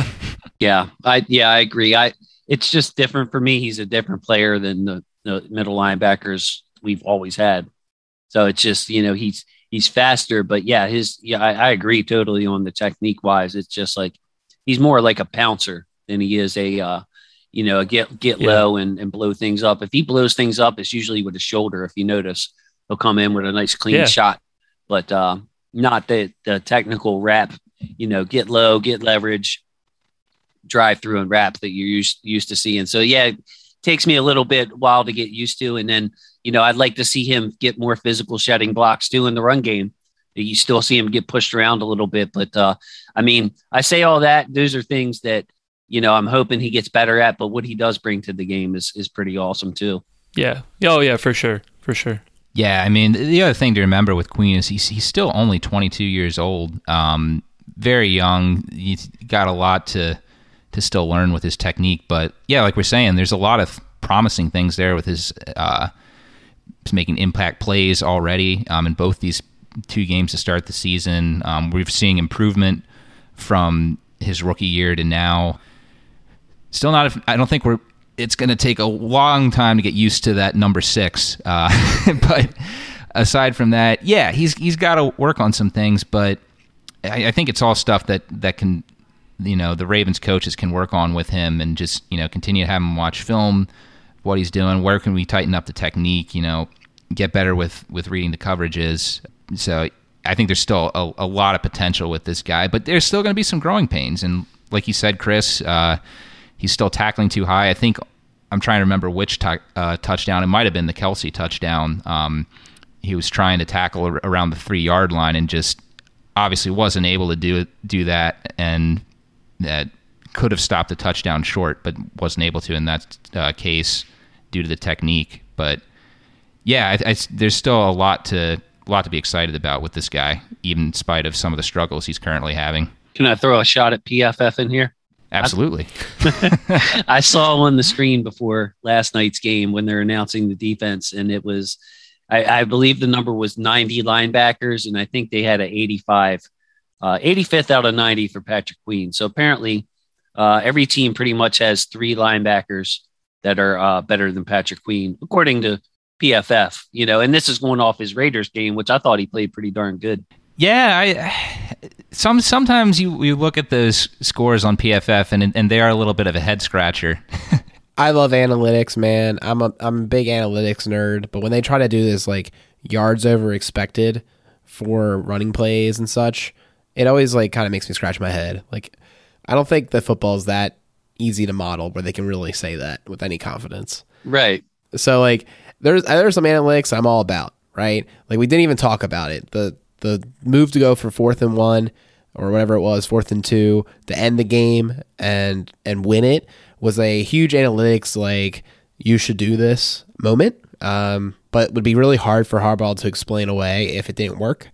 <laughs> yeah, I yeah I agree. I it's just different for me. He's a different player than the, the middle linebackers we've always had. So it's just you know he's he's faster, but yeah, his yeah I, I agree totally on the technique wise. It's just like he's more like a pouncer than he is a uh, you know a get get yeah. low and, and blow things up. If he blows things up, it's usually with his shoulder. If you notice, he'll come in with a nice clean yeah. shot, but uh, not the the technical wrap. You know, get low, get leverage, drive through and wrap that you're used used to seeing. And so yeah, takes me a little bit while to get used to, and then you know, I'd like to see him get more physical shedding blocks too in the run game. You still see him get pushed around a little bit, but uh, I mean, I say all that. Those are things that you know I'm hoping he gets better at. But what he does bring to the game is is pretty awesome too. Yeah. Oh yeah, for sure, for sure. Yeah, I mean, the other thing to remember with Queen is he's he's still only 22 years old. Um, very young. He's got a lot to to still learn with his technique. But yeah, like we're saying, there's a lot of promising things there with his uh, making impact plays already um, in both these two games to start the season. Um, we're seeing improvement from his rookie year to now. Still not. I don't think we're. It's going to take a long time to get used to that number six. Uh, <laughs> but aside from that, yeah, he's he's got to work on some things. But I, I think it's all stuff that that can, you know, the Ravens coaches can work on with him and just you know continue to have him watch film, what he's doing. Where can we tighten up the technique? You know, get better with with reading the coverages. So I think there's still a, a lot of potential with this guy, but there's still going to be some growing pains. And like you said, Chris, uh, he's still tackling too high. I think I'm trying to remember which t- uh, touchdown. It might have been the Kelce touchdown. Um, he was trying to tackle around the three yard line and just obviously wasn't able to do do that, and that could have stopped the touchdown short, but wasn't able to in that uh, case due to the technique. But yeah, I, I, there's still a lot to a lot to be excited about with this guy, even in spite of some of the struggles he's currently having. Can I throw a shot at PFF in here? Absolutely. <laughs> <laughs> I saw on the screen before last night's game when they're announcing the defense, and it was, I, I believe the number was 90 linebackers, and I think they had an 85, uh, 85th out of 90 for Patrick Queen. So apparently, uh, every team pretty much has three linebackers that are uh, better than Patrick Queen, according to PFF, you know, and this is going off his Raiders game, which I thought he played pretty darn good. Yeah, I some sometimes you, you look at those scores on PFF and and they are a little bit of a head scratcher. <laughs> I love analytics, man. I'm a I'm a big analytics nerd, but when they try to do this like yards over expected for running plays and such, it always like kind of makes me scratch my head. Like I don't think that football is that easy to model where they can really say that with any confidence. Right. So like there's there's some analytics I'm all about, right? Like we didn't even talk about it. The the move to go for fourth and one or whatever it was, fourth and two to end the game and and win it was a huge analytics like you should do this moment. Um, but it would be really hard for Harbaugh to explain away if it didn't work.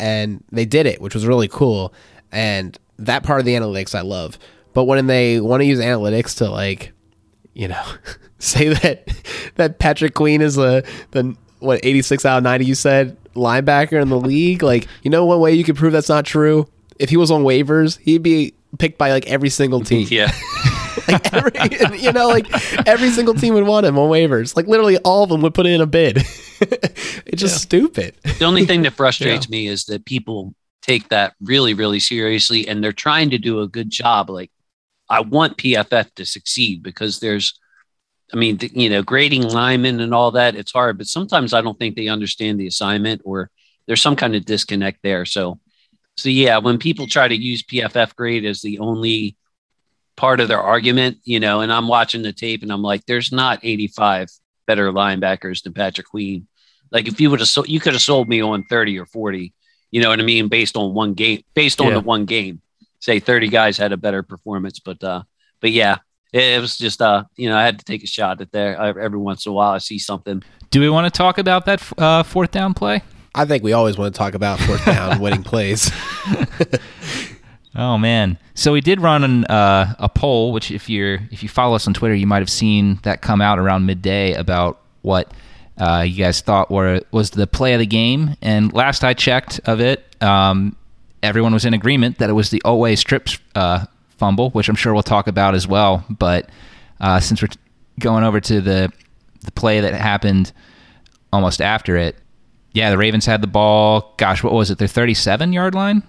And they did it, which was really cool. And that part of the analytics I love. But when they want to use analytics to like, you know, <laughs> say that <laughs> that Patrick Queen is the the what 86 out of 90 you said linebacker in the league like you know one way you could prove that's not true if he was on waivers he'd be picked by like every single team <laughs> Yeah. <laughs> like every, you know like every single team would want him on waivers. Like literally all of them would put in a bid. <laughs> It's just stupid. The only thing that <laughs> frustrates me is that people take that really, really seriously and they're trying to do a good job. Like, I want PFF to succeed because there's, I mean, you know, grading linemen and all that, it's hard, but sometimes I don't think they understand the assignment or there's some kind of disconnect there. So, so yeah, when people try to use PFF grade as the only part of their argument, you know, and I'm watching the tape and I'm like, there's not 85 better linebackers than Patrick Queen. Like if you would have, so, you could have sold me on 30 or 40, you know what I mean? Based on one game, based on Yeah. the one game, say 30 guys had a better performance, but, uh, but yeah, it, it was just, uh, you know, I had to take a shot at there uh, every once in a while. I see something. Do we want to talk about that uh, fourth down play? i think we always want to talk about fourth down <laughs> winning plays <laughs> Oh man! So we did run an, uh, a poll, which if you're if you follow us on Twitter, you might have seen that come out around midday about what uh, you guys thought were was the play of the game. And last I checked of it, um, everyone was in agreement that it was the Oweh strip uh, fumble, which I'm sure we'll talk about as well. But uh, since we're going over to the the play that happened almost after it, yeah, the Ravens had the ball. Gosh, what was it? Their 37 yard line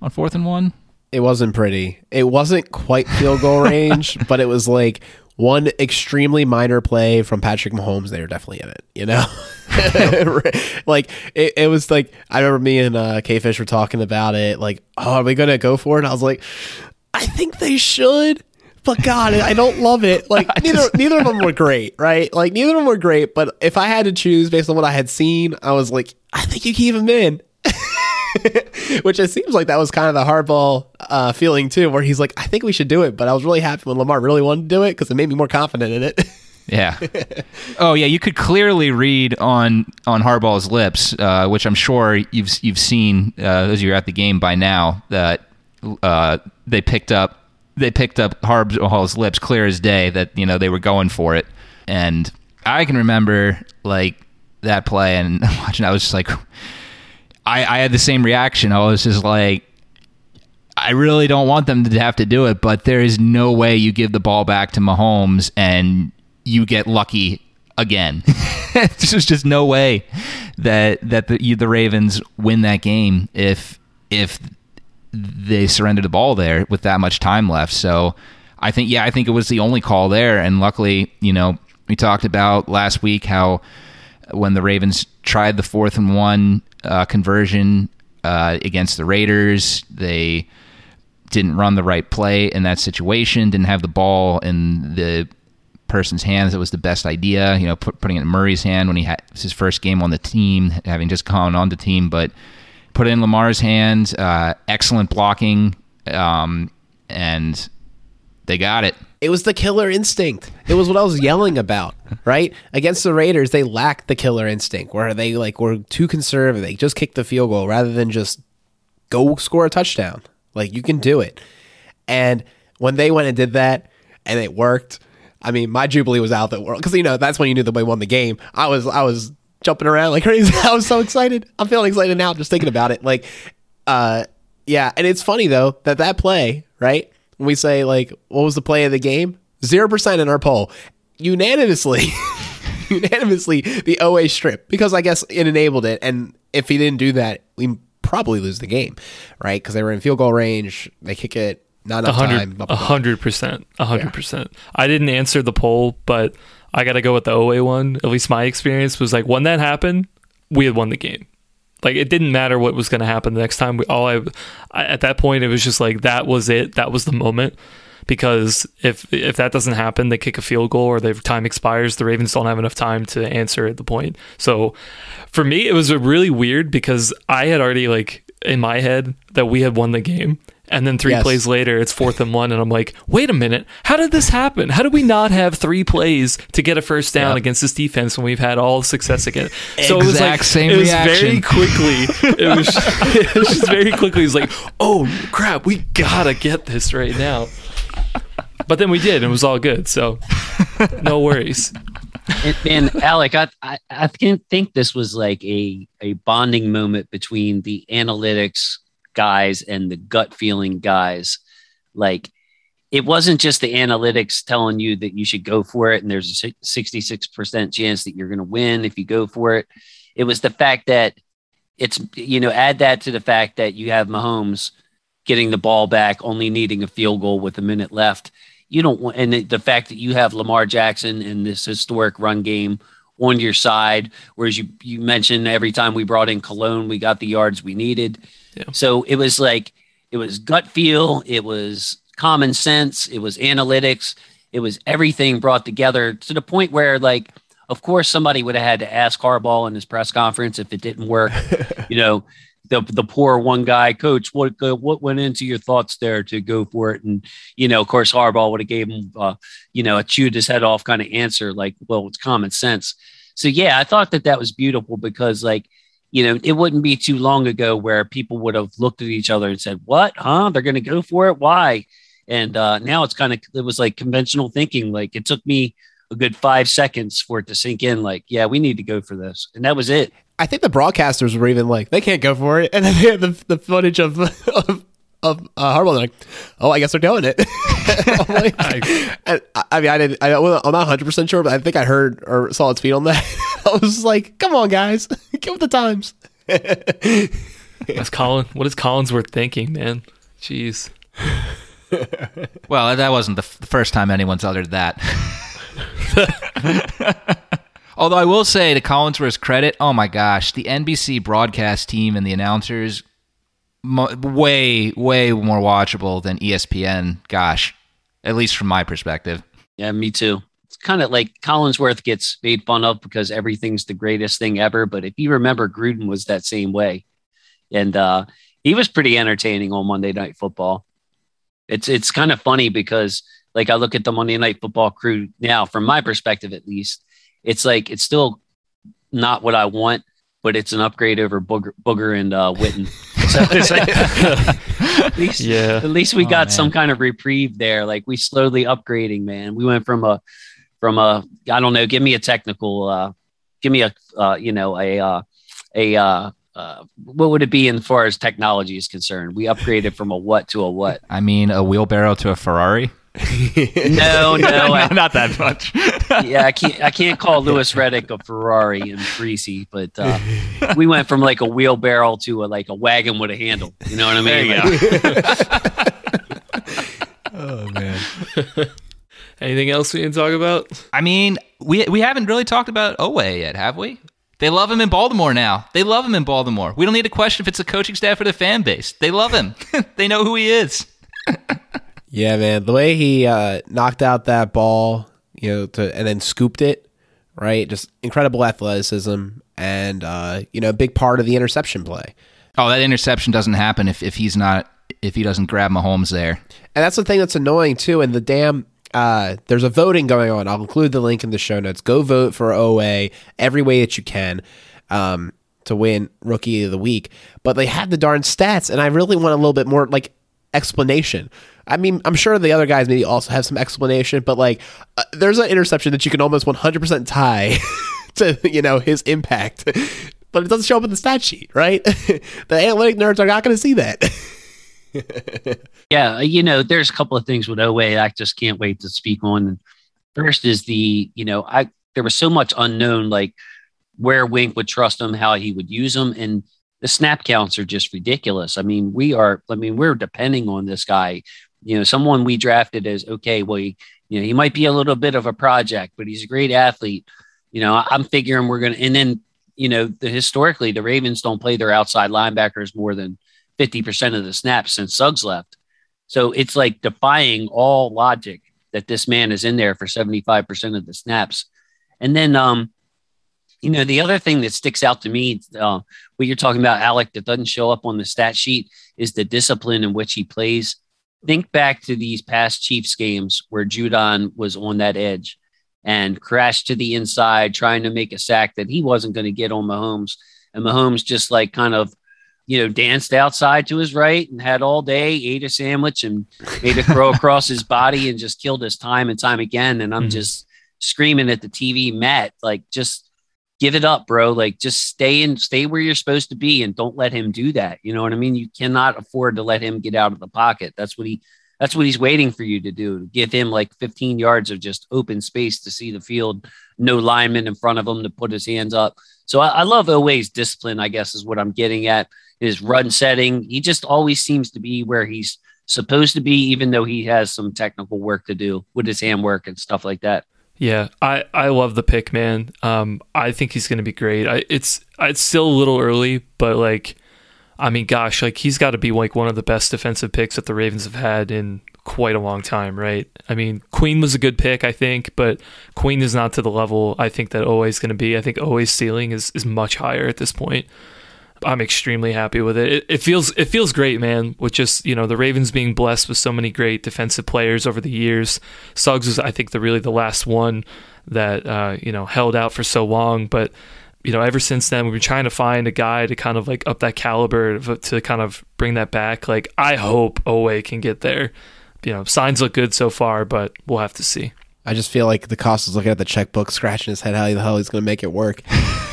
on fourth and one. it wasn't pretty. It wasn't quite field goal <laughs> range, but it was like one extremely minor play from Patrick Mahomes. They were definitely in it, you know? <laughs> like, it, it was like, I remember me and uh, K Fish were talking about it. Like, oh, are we going to go for it? And I was like, I think they should. But God, I don't love it. <laughs> Like neither neither of them were great, right? Like neither of them were great. But if I had to choose based on what I had seen, I was like, I think you keep them in. <laughs> Which it seems like that was kind of the Harbaugh uh, feeling too, where he's like, I think we should do it. But I was really happy when Lamar really wanted to do it because it made me more confident in it. <laughs> Yeah. oh yeah, you could clearly read on on Harbaugh's lips, uh, which I'm sure you've you've seen uh, as you're at the game by now that uh, they picked up they picked up Harbaugh's lips clear as day that you know they were going for it, and I can remember like that play and <laughs> watching. I was just like, I, I had the same reaction. I was just like, I really don't want them to have to do it, but there is no way you give the ball back to Mahomes and you get lucky again. <laughs> There's just no way that that the, the Ravens win that game if if they surrender the ball there with that much time left. So I think yeah, I think it was the only call there, and luckily, you know, we talked about last week how when the Ravens tried the fourth and one uh, conversion uh, against the Raiders, they didn't run the right play in that situation, didn't have the ball in the person's hands It was the best idea. You know, put, putting it in Murray's hand when he had his first game on the team, having just gone on the team, but put it in Lamar's hands. Uh, excellent blocking, um, and they got it. It was the killer instinct. It was what I was yelling about, right? Against the Raiders, they lacked the killer instinct where they like were too conservative. They just kicked the field goal rather than just go score a touchdown. Like you can do it. And when they went and did that and it worked, I mean, my jubilee was out the world because you know that's when you knew that they won the game. I was I was jumping around like <laughs> crazy. I was so excited. I'm feeling excited now just thinking about it. Like, uh, yeah. And it's funny though that that play, right? We say like, what was the play of the game? Zero percent in our poll, unanimously, <laughs> unanimously the Oweh strip because I guess it enabled it. And if he didn't do that, we probably lose the game, right? Because they were in field goal range. They kick it not enough time. A hundred percent. A hundred percent. I didn't answer the poll, but I got to go with the Oweh one. At least my experience was like when that happened, we had won the game. Like it didn't matter what was going to happen the next time. We all I, I at that point it was just like that was it. That was the moment. Because if if that doesn't happen, they kick a field goal or their time expires. The Ravens don't have enough time to answer at the point. So for me, it was really weird because I had already like in my head that we had won the game and then three yes. plays later, it's fourth and one, and I'm like, wait a minute, how did this happen? How did we not have three plays to get a first down yep. against this defense when we've had all success again? So it was like same it was reaction. very quickly. <laughs> It was, <laughs> it was just very quickly. It's like, oh crap, we gotta get this right now. But then we did, and it was all good. So no worries. And, and Alec, I, I I think this was like a a bonding moment between the analytics guys and the gut feeling guys. Like it wasn't just the analytics telling you that you should go for it and there's a 66% chance that you're going to win if you go for it. It was the fact that it's, you know, add that to the fact that you have Mahomes getting the ball back, only needing a field goal with a minute left. You don't want, and the fact that you have Lamar Jackson in this historic run game on your side, whereas you, you mentioned every time we brought in Colon, we got the yards we needed yeah. So it was like it was gut feel, it was common sense, it was analytics, it was everything brought together to the point where like of course somebody would have had to ask Harbaugh in his press conference if it didn't work. <laughs> you know, the the poor one guy coach what what went into your thoughts there to go for it and you know of course Harbaugh would have gave him uh, you know a chewed his head off kind of answer like well it's common sense so yeah I thought that that was beautiful because like you know, it wouldn't be too long ago where people would have looked at each other and said, "What? Huh? They're going to go for it? Why?" And uh, now it's kind of it was like conventional thinking. Like it took me a good five seconds for it to sink in. Like, yeah, we need to go for this, and that was it. I think the broadcasters were even like, they can't go for it, and then they had the, the footage of <laughs> of of uh, Harbaugh. They're like, oh, I guess they're doing it. <laughs> like, <laughs> I, I, mean, I didn't. I, am not 100 percent sure, but I think I heard or saw its feet on that. I was like, come on, guys, get with the times. That's Colin. What is Collinsworth thinking, man? Jeez. well, that wasn't the, f- the first time anyone's uttered that. Although I will say, to Collinsworth's credit, oh my gosh, the NBC broadcast team and the announcers mo- way way more watchable than ESPN. Gosh, at least from my perspective. Yeah, me too. It's kind of like Collinsworth gets made fun of because everything's the greatest thing ever. But if you remember, Gruden was that same way, and uh, he was pretty entertaining on Monday Night Football. It's it's kind of funny because like I look at the Monday Night Football crew now, from my perspective at least, it's like it's still not what I want, but it's an upgrade over Booger, Booger and uh, Witten. <laughs> So it's like, <laughs> at least, Yeah. at least we Oh, got man. some kind of reprieve there. Like we slowly upgrading, man. We went from a, from a, I don't know, give me a technical, uh, give me a, uh, you know, a, uh, a, uh, uh, what would it be in far as technology is concerned? We upgraded from a what to a what? I mean, a wheelbarrow to a Ferrari. No, <laughs> no, I, not that much. <laughs> yeah, I can't. I can't call Louis Riddick a Ferrari and greasy, but uh, <laughs> we went from like a wheelbarrow to a like a wagon with a handle. You know what I mean? Like, oh man. Anything else we can talk about? I mean, we we haven't really talked about Oweh yet, have we? They love him in Baltimore now. They love him in Baltimore. We don't need to question if it's the coaching staff or the fan base. They love him. they know who he is. Yeah, man. The way he uh, knocked out that ball, you know, to and then scooped it, right? Just incredible athleticism and uh, you know, a big part of the interception play. Oh, that interception doesn't happen if, if he's not if he doesn't grab Mahomes there. And that's the thing that's annoying too. And the damn uh, there's a voting going on. I'll include the link in the show notes. Go vote for Oweh every way that you can um, to win Rookie of the Week. But they had the darn stats, and I really want a little bit more like explanation. I mean, I'm sure the other guys maybe also have some explanation, but like, uh, there's an interception that you can almost 100% tie <laughs> to you know his impact, but it doesn't show up in the stat sheet, right? <laughs> the analytic nerds are not going to see that. <laughs> yeah, you know, there's a couple of things with Oweh I just can't wait to speak on. First is the, you know, I there was so much unknown, like where Wink would trust him, how he would use him, and the snap counts are just ridiculous. I mean, we are, I mean, we're depending on this guy. You know, someone we drafted as okay, well, he, you know, he might be a little bit of a project, but he's a great athlete. You know, I'm figuring we're gonna, and then you know, the historically the Ravens don't play their outside linebackers more than 50% of the snaps since Suggs left. So it's like defying all logic that this man is in there for 75% of the snaps. And then, um, you know, the other thing that sticks out to me, uh, what you're talking about, Alec, that doesn't show up on the stat sheet is the discipline in which he plays. Think back to these past Chiefs games where Judon was on that edge and crashed to the inside, trying to make a sack that he wasn't going to get on Mahomes. And Mahomes just like kind of you know, danced outside to his right and had all day, ate a sandwich and made a throw <laughs> across his body and just killed us time and time again. And I'm Mhm. just screaming at the TV, Matt, like just give it up, bro. Like just stay and stay where you're supposed to be and don't let him do that. You know what I mean? You cannot afford to let him get out of the pocket. That's what he that's what he's waiting for you to do. Give him like 15 yards of just open space to see the field, no lineman in front of him to put his hands up. So I, I love Oweh's discipline, I guess is what I'm getting at his run setting. He just always seems to be where he's supposed to be, even though he has some technical work to do with his hand work and stuff like that. Yeah, I, I love the pick, man. Um, I think he's going to be great. I, it's it's still a little early, but like, I mean, gosh, like he's got to be like one of the best defensive picks that the Ravens have had in quite a long time, right? I mean, Queen was a good pick, I think, but Queen is not to the level I think that Oweh's going to be. I think Oweh's ceiling is is much higher at this point. I'm extremely happy with it. it. It feels it feels great, man. With just you know the Ravens being blessed with so many great defensive players over the years. Suggs was, I think, the really the last one that uh, you know held out for so long. But you know, ever since then, we've been trying to find a guy to kind of like up that caliber to kind of bring that back. Like I hope Oweh can get there. You know, signs look good so far, but we'll have to see. I just feel like the cost is looking at the checkbook, scratching his head how the hell he's going to make it work.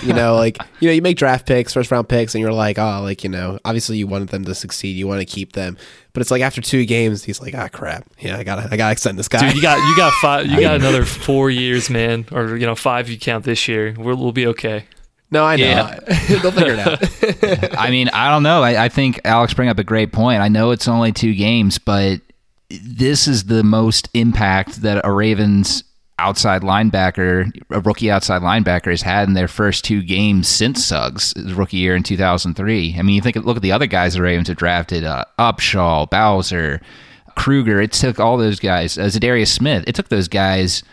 you know, <laughs> like you know, you make draft picks, first round picks, and you're like, oh, like you know, obviously you wanted them to succeed, you want to keep them, but it's like after two games, he's like, ah, crap, yeah, I gotta, I gotta extend this guy. Dude, you got you got five, you <laughs> got another four years, man, or you know five you count this year. We'll, we'll be okay. no, I know, Yeah. <laughs> they'll figure it out. I mean, I don't know. I, I think Alex bring up a great point. I know it's only two games, but this is the most impact that a Ravens outside linebacker, a rookie outside linebacker, has had in their first two games since Suggs' rookie year in 2003. I mean, you think look at the other guys the Ravens have drafted: uh, Upshaw, Bowser, Kruger. It took all those guys. Uh, Za'Darius Smith. It took those guys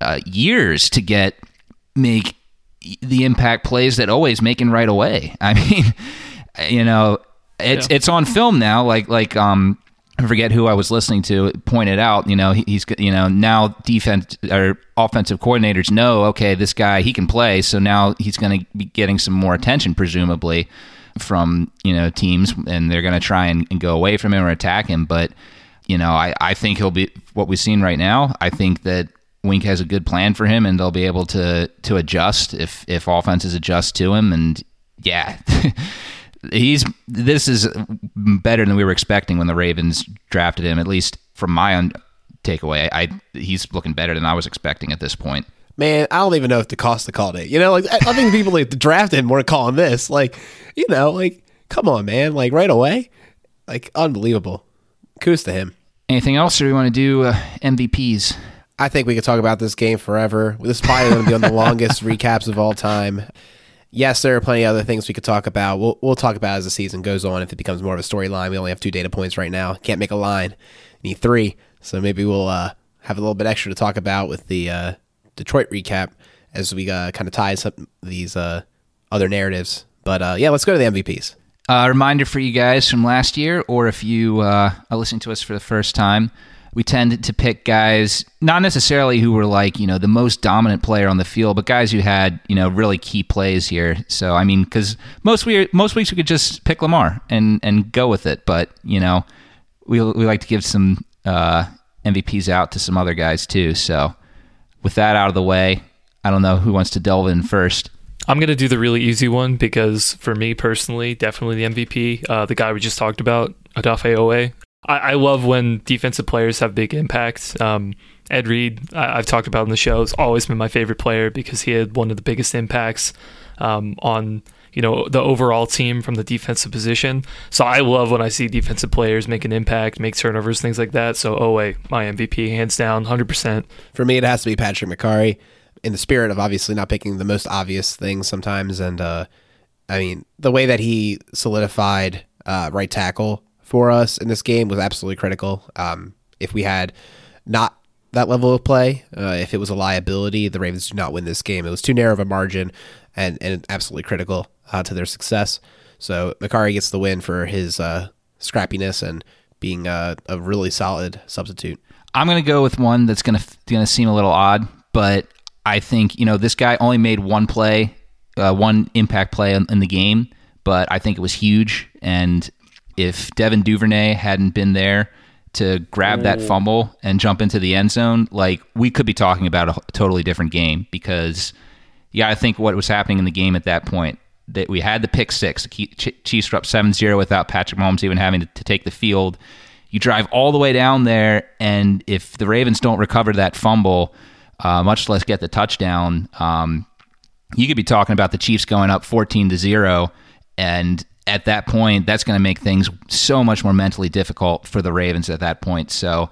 uh, years to get make the impact plays that always making right away. <laughs> I mean, you know, it's Yeah. it's on film now. Like like um I forget who I was listening to pointed out, you know, he's you know now defense or offensive coordinators know, okay, this guy he can play, so now he's going to be getting some more attention, presumably, from you know teams, and they're going to try and, and, go away from him or attack him. But you know, I I think he'll be what we've seen right now. I think that Wink has a good plan for him, and they'll be able to to adjust if if offenses adjust to him, and yeah. <laughs> he's this is better than we were expecting when the Ravens drafted him. At least from my own takeaway, I, he's looking better than I was expecting at this point. Man, I don't even know if DeCosta call it. You know, like I, think people that drafted him were calling this. Like, you know, like come on, man, like right away, like unbelievable. Kudos to him. Anything else, or we want to do uh, MVPs? I think we could talk about this game forever. This is probably going to be on the longest <laughs> recaps of all time yes, there are plenty of other things we could talk about. We'll we'll talk about as the season goes on. If it becomes more of a storyline, we only have two data points right now. Can't make a line. Need three. So maybe we'll uh, have a little bit extra to talk about with the uh, Detroit recap as we uh, kind of tie up these uh, other narratives. But uh, yeah, let's go to the MVPs. A uh, reminder for you guys from last year, or if you are listening to us for the first time, we tend to pick guys not necessarily who were like you know the most dominant player on the field, but guys who had you know really key plays here. So I mean, because most we most weeks we could just pick Lamar and and go with it, but you know we we like to give some uh, MVPs out to some other guys too. So with that out of the way, I don't know who wants to delve in first. I'm going to do the really easy one because for me personally, definitely the MVP, uh, the guy we just talked about, Adafe Oweh. I, I love when defensive players have big impacts. Um, Ed Reed, I, have talked about in the show, has always been my favorite player because he had one of the biggest impacts um, on you know the overall team from the defensive position. So I love when I see defensive players make an impact, make turnovers, things like that. So oh wait, my MVP, hands down, hundred percent. For me, it has to be Patrick Mekari. In the spirit of obviously not picking the most obvious things sometimes, and uh, I mean the way that he solidified uh, right tackle for us in this game was absolutely critical. Um, if we had not that level of play, uh, if it was a liability, the Ravens do not win this game. It was too narrow of a margin and, and absolutely critical uh, to their success. So Mekari gets the win for his uh, scrappiness and being a, a really solid substitute. I'm going to go with one that's going to going to seem a little odd, but I think you know this guy only made one play, uh, one impact play in, in the game, but I think it was huge, and if Devin Duvernay hadn't been there to grab that fumble and jump into the end zone, like we could be talking about a totally different game because yeah, I think what was happening in the game at that point that we had the pick six, the Chiefs were up 7-0 without Patrick Mahomes even having to, to take the field. You drive all the way down there, and if the Ravens don't recover that fumble, uh, much less get the touchdown, um, you could be talking about the Chiefs going up 14 to 0 and at that point, that's going to make things so much more mentally difficult for the Ravens at that point. So,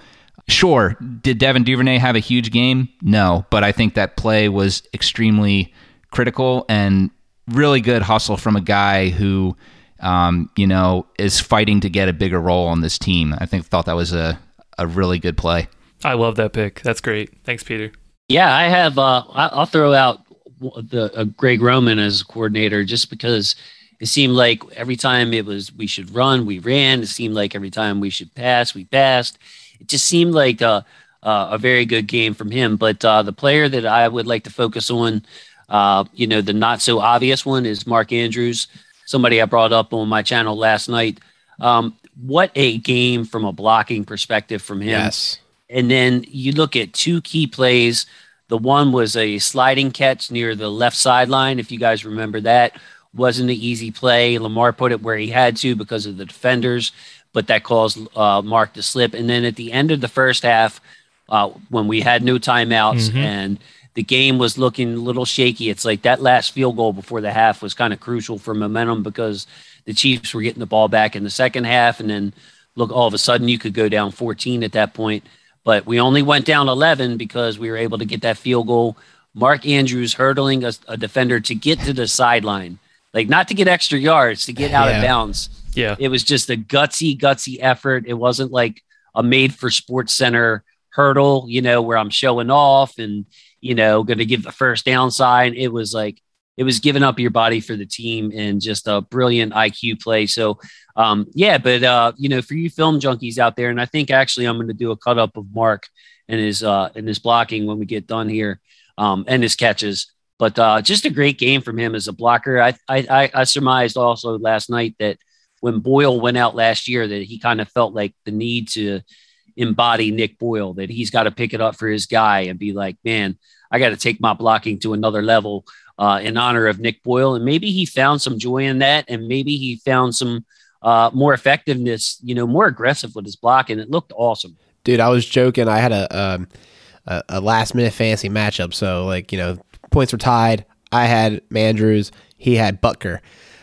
sure, did Devin Duvernay have a huge game? No, but I think that play was extremely critical and really good hustle from a guy who, um, you know, is fighting to get a bigger role on this team. I think thought that was a, a really good play. I love that pick. That's great. Thanks, Peter. Yeah, I have. Uh, I'll throw out the uh, Greg Roman as coordinator just because it seemed like every time it was we should run, we ran. It seemed like every time we should pass, we passed. It just seemed like a, a very good game from him. But uh, the player that I would like to focus on, uh, you know, the not so obvious one is Mark Andrews, somebody I brought up on my channel last night. Um, what a game from a blocking perspective from him. Yes. And then you look at two key plays. The one was a sliding catch near the left sideline, if you guys remember that wasn't an easy play. Lamar put it where he had to because of the defenders, but that caused uh, Mark to slip. And then at the end of the first half, uh, when we had no timeouts mm-hmm. and the game was looking a little shaky, it's like that last field goal before the half was kind of crucial for momentum because the Chiefs were getting the ball back in the second half. And then look, all of a sudden you could go down 14 at that point. But we only went down 11 because we were able to get that field goal. Mark Andrews hurdling a, a defender to get to the sideline like not to get extra yards, to get out yeah. of bounds. Yeah. It was just a gutsy, gutsy effort. It wasn't like a made for sports center hurdle, you know, where I'm showing off and, you know, going to give the first down sign. It was like it was giving up your body for the team and just a brilliant IQ play. So, um, yeah, but uh, you know, for you film junkies out there, and I think actually I'm going to do a cut up of Mark and his uh, and his blocking when we get done here, um, and his catches. But uh, just a great game from him as a blocker. I, I I surmised also last night that when Boyle went out last year, that he kind of felt like the need to embody Nick Boyle, that he's got to pick it up for his guy and be like, man, I got to take my blocking to another level uh, in honor of Nick Boyle. And maybe he found some joy in that, and maybe he found some uh, more effectiveness, you know, more aggressive with his blocking. And it looked awesome. Dude, I was joking. I had a um, a last minute fantasy matchup, so like you know, points were tied. I had Mandrews, he had Butker,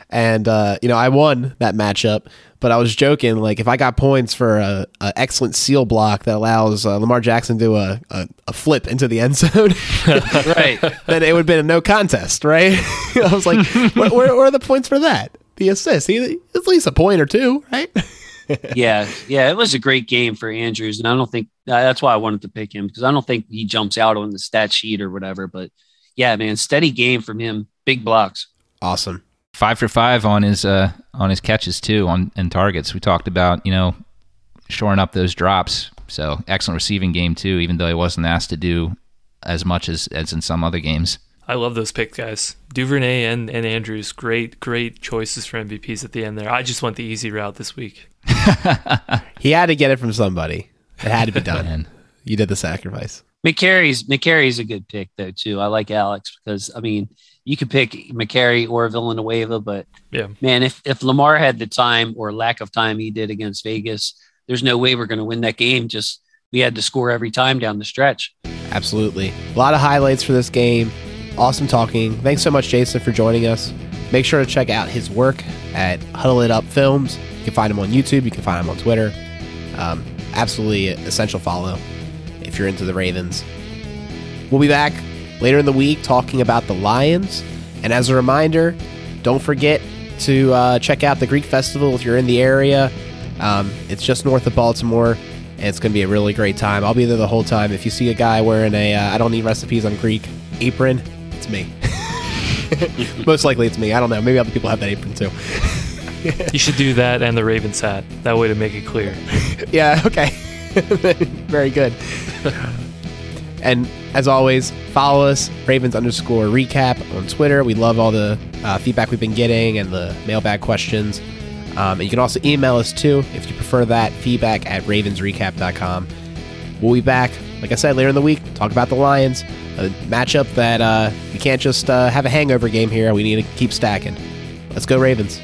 and uh, you know I won that matchup. But I was joking, like if I got points for a, a excellent seal block that allows uh, Lamar Jackson to do a, a, a, flip into the end <laughs> zone, <laughs> right? then it would have been a no contest, right? <laughs> I was like, where, where, where, are the points for that? The assist, he, at least a point or two, right? yeah, yeah, it was a great game for Andrews, and I don't think uh, that's why I wanted to pick him because I don't think he jumps out on the stat sheet or whatever. But yeah, man, steady game from him, big blocks. Awesome five for five on his uh, on his catches too on and targets. We talked about you know shoring up those drops. So excellent receiving game too, even though he wasn't asked to do as much as as in some other games. I love those picks, guys. Duvernay and, and Andrews, great, great choices for MVPs at the end there. I just went the easy route this week. <laughs> he had to get it from somebody. It had to be <laughs> done. you did the sacrifice. Mekari's Mekari's a good pick though too. I like Alex because I mean you could pick McCary or Villanueva, but yeah, man, if if Lamar had the time or lack of time he did against Vegas, there's no way we're going to win that game. Just we had to score every time down the stretch. Absolutely, a lot of highlights for this game. Awesome talking. Thanks so much, Jason, for joining us. Make sure to check out his work at Huddle It Up Films. You can find him on YouTube. You can find him on Twitter. Um, absolutely essential follow if you're into the Ravens. We'll be back later in the week talking about the Lions. And as a reminder, don't forget to uh, check out the Greek Festival if you're in the area. Um, it's just north of Baltimore, and it's going to be a really great time. I'll be there the whole time. If you see a guy wearing a uh, I don't need recipes on Greek apron, it's me. <laughs> Most likely it's me. I don't know. Maybe other people have that apron too. you should do that and the Ravens hat. That way to make it clear. <laughs> yeah, okay. <laughs> Very good. And as always, follow us, Ravens underscore recap on Twitter. We love all the uh, feedback we've been getting and the mailbag questions. Um, and you can also email us too if you prefer that, feedback at ravensrecap.com. We'll be back, like I said, later in the week, talk about the Lions, a matchup that uh, we can't just uh, have a hangover game here. We need to keep stacking. Let's go, Ravens.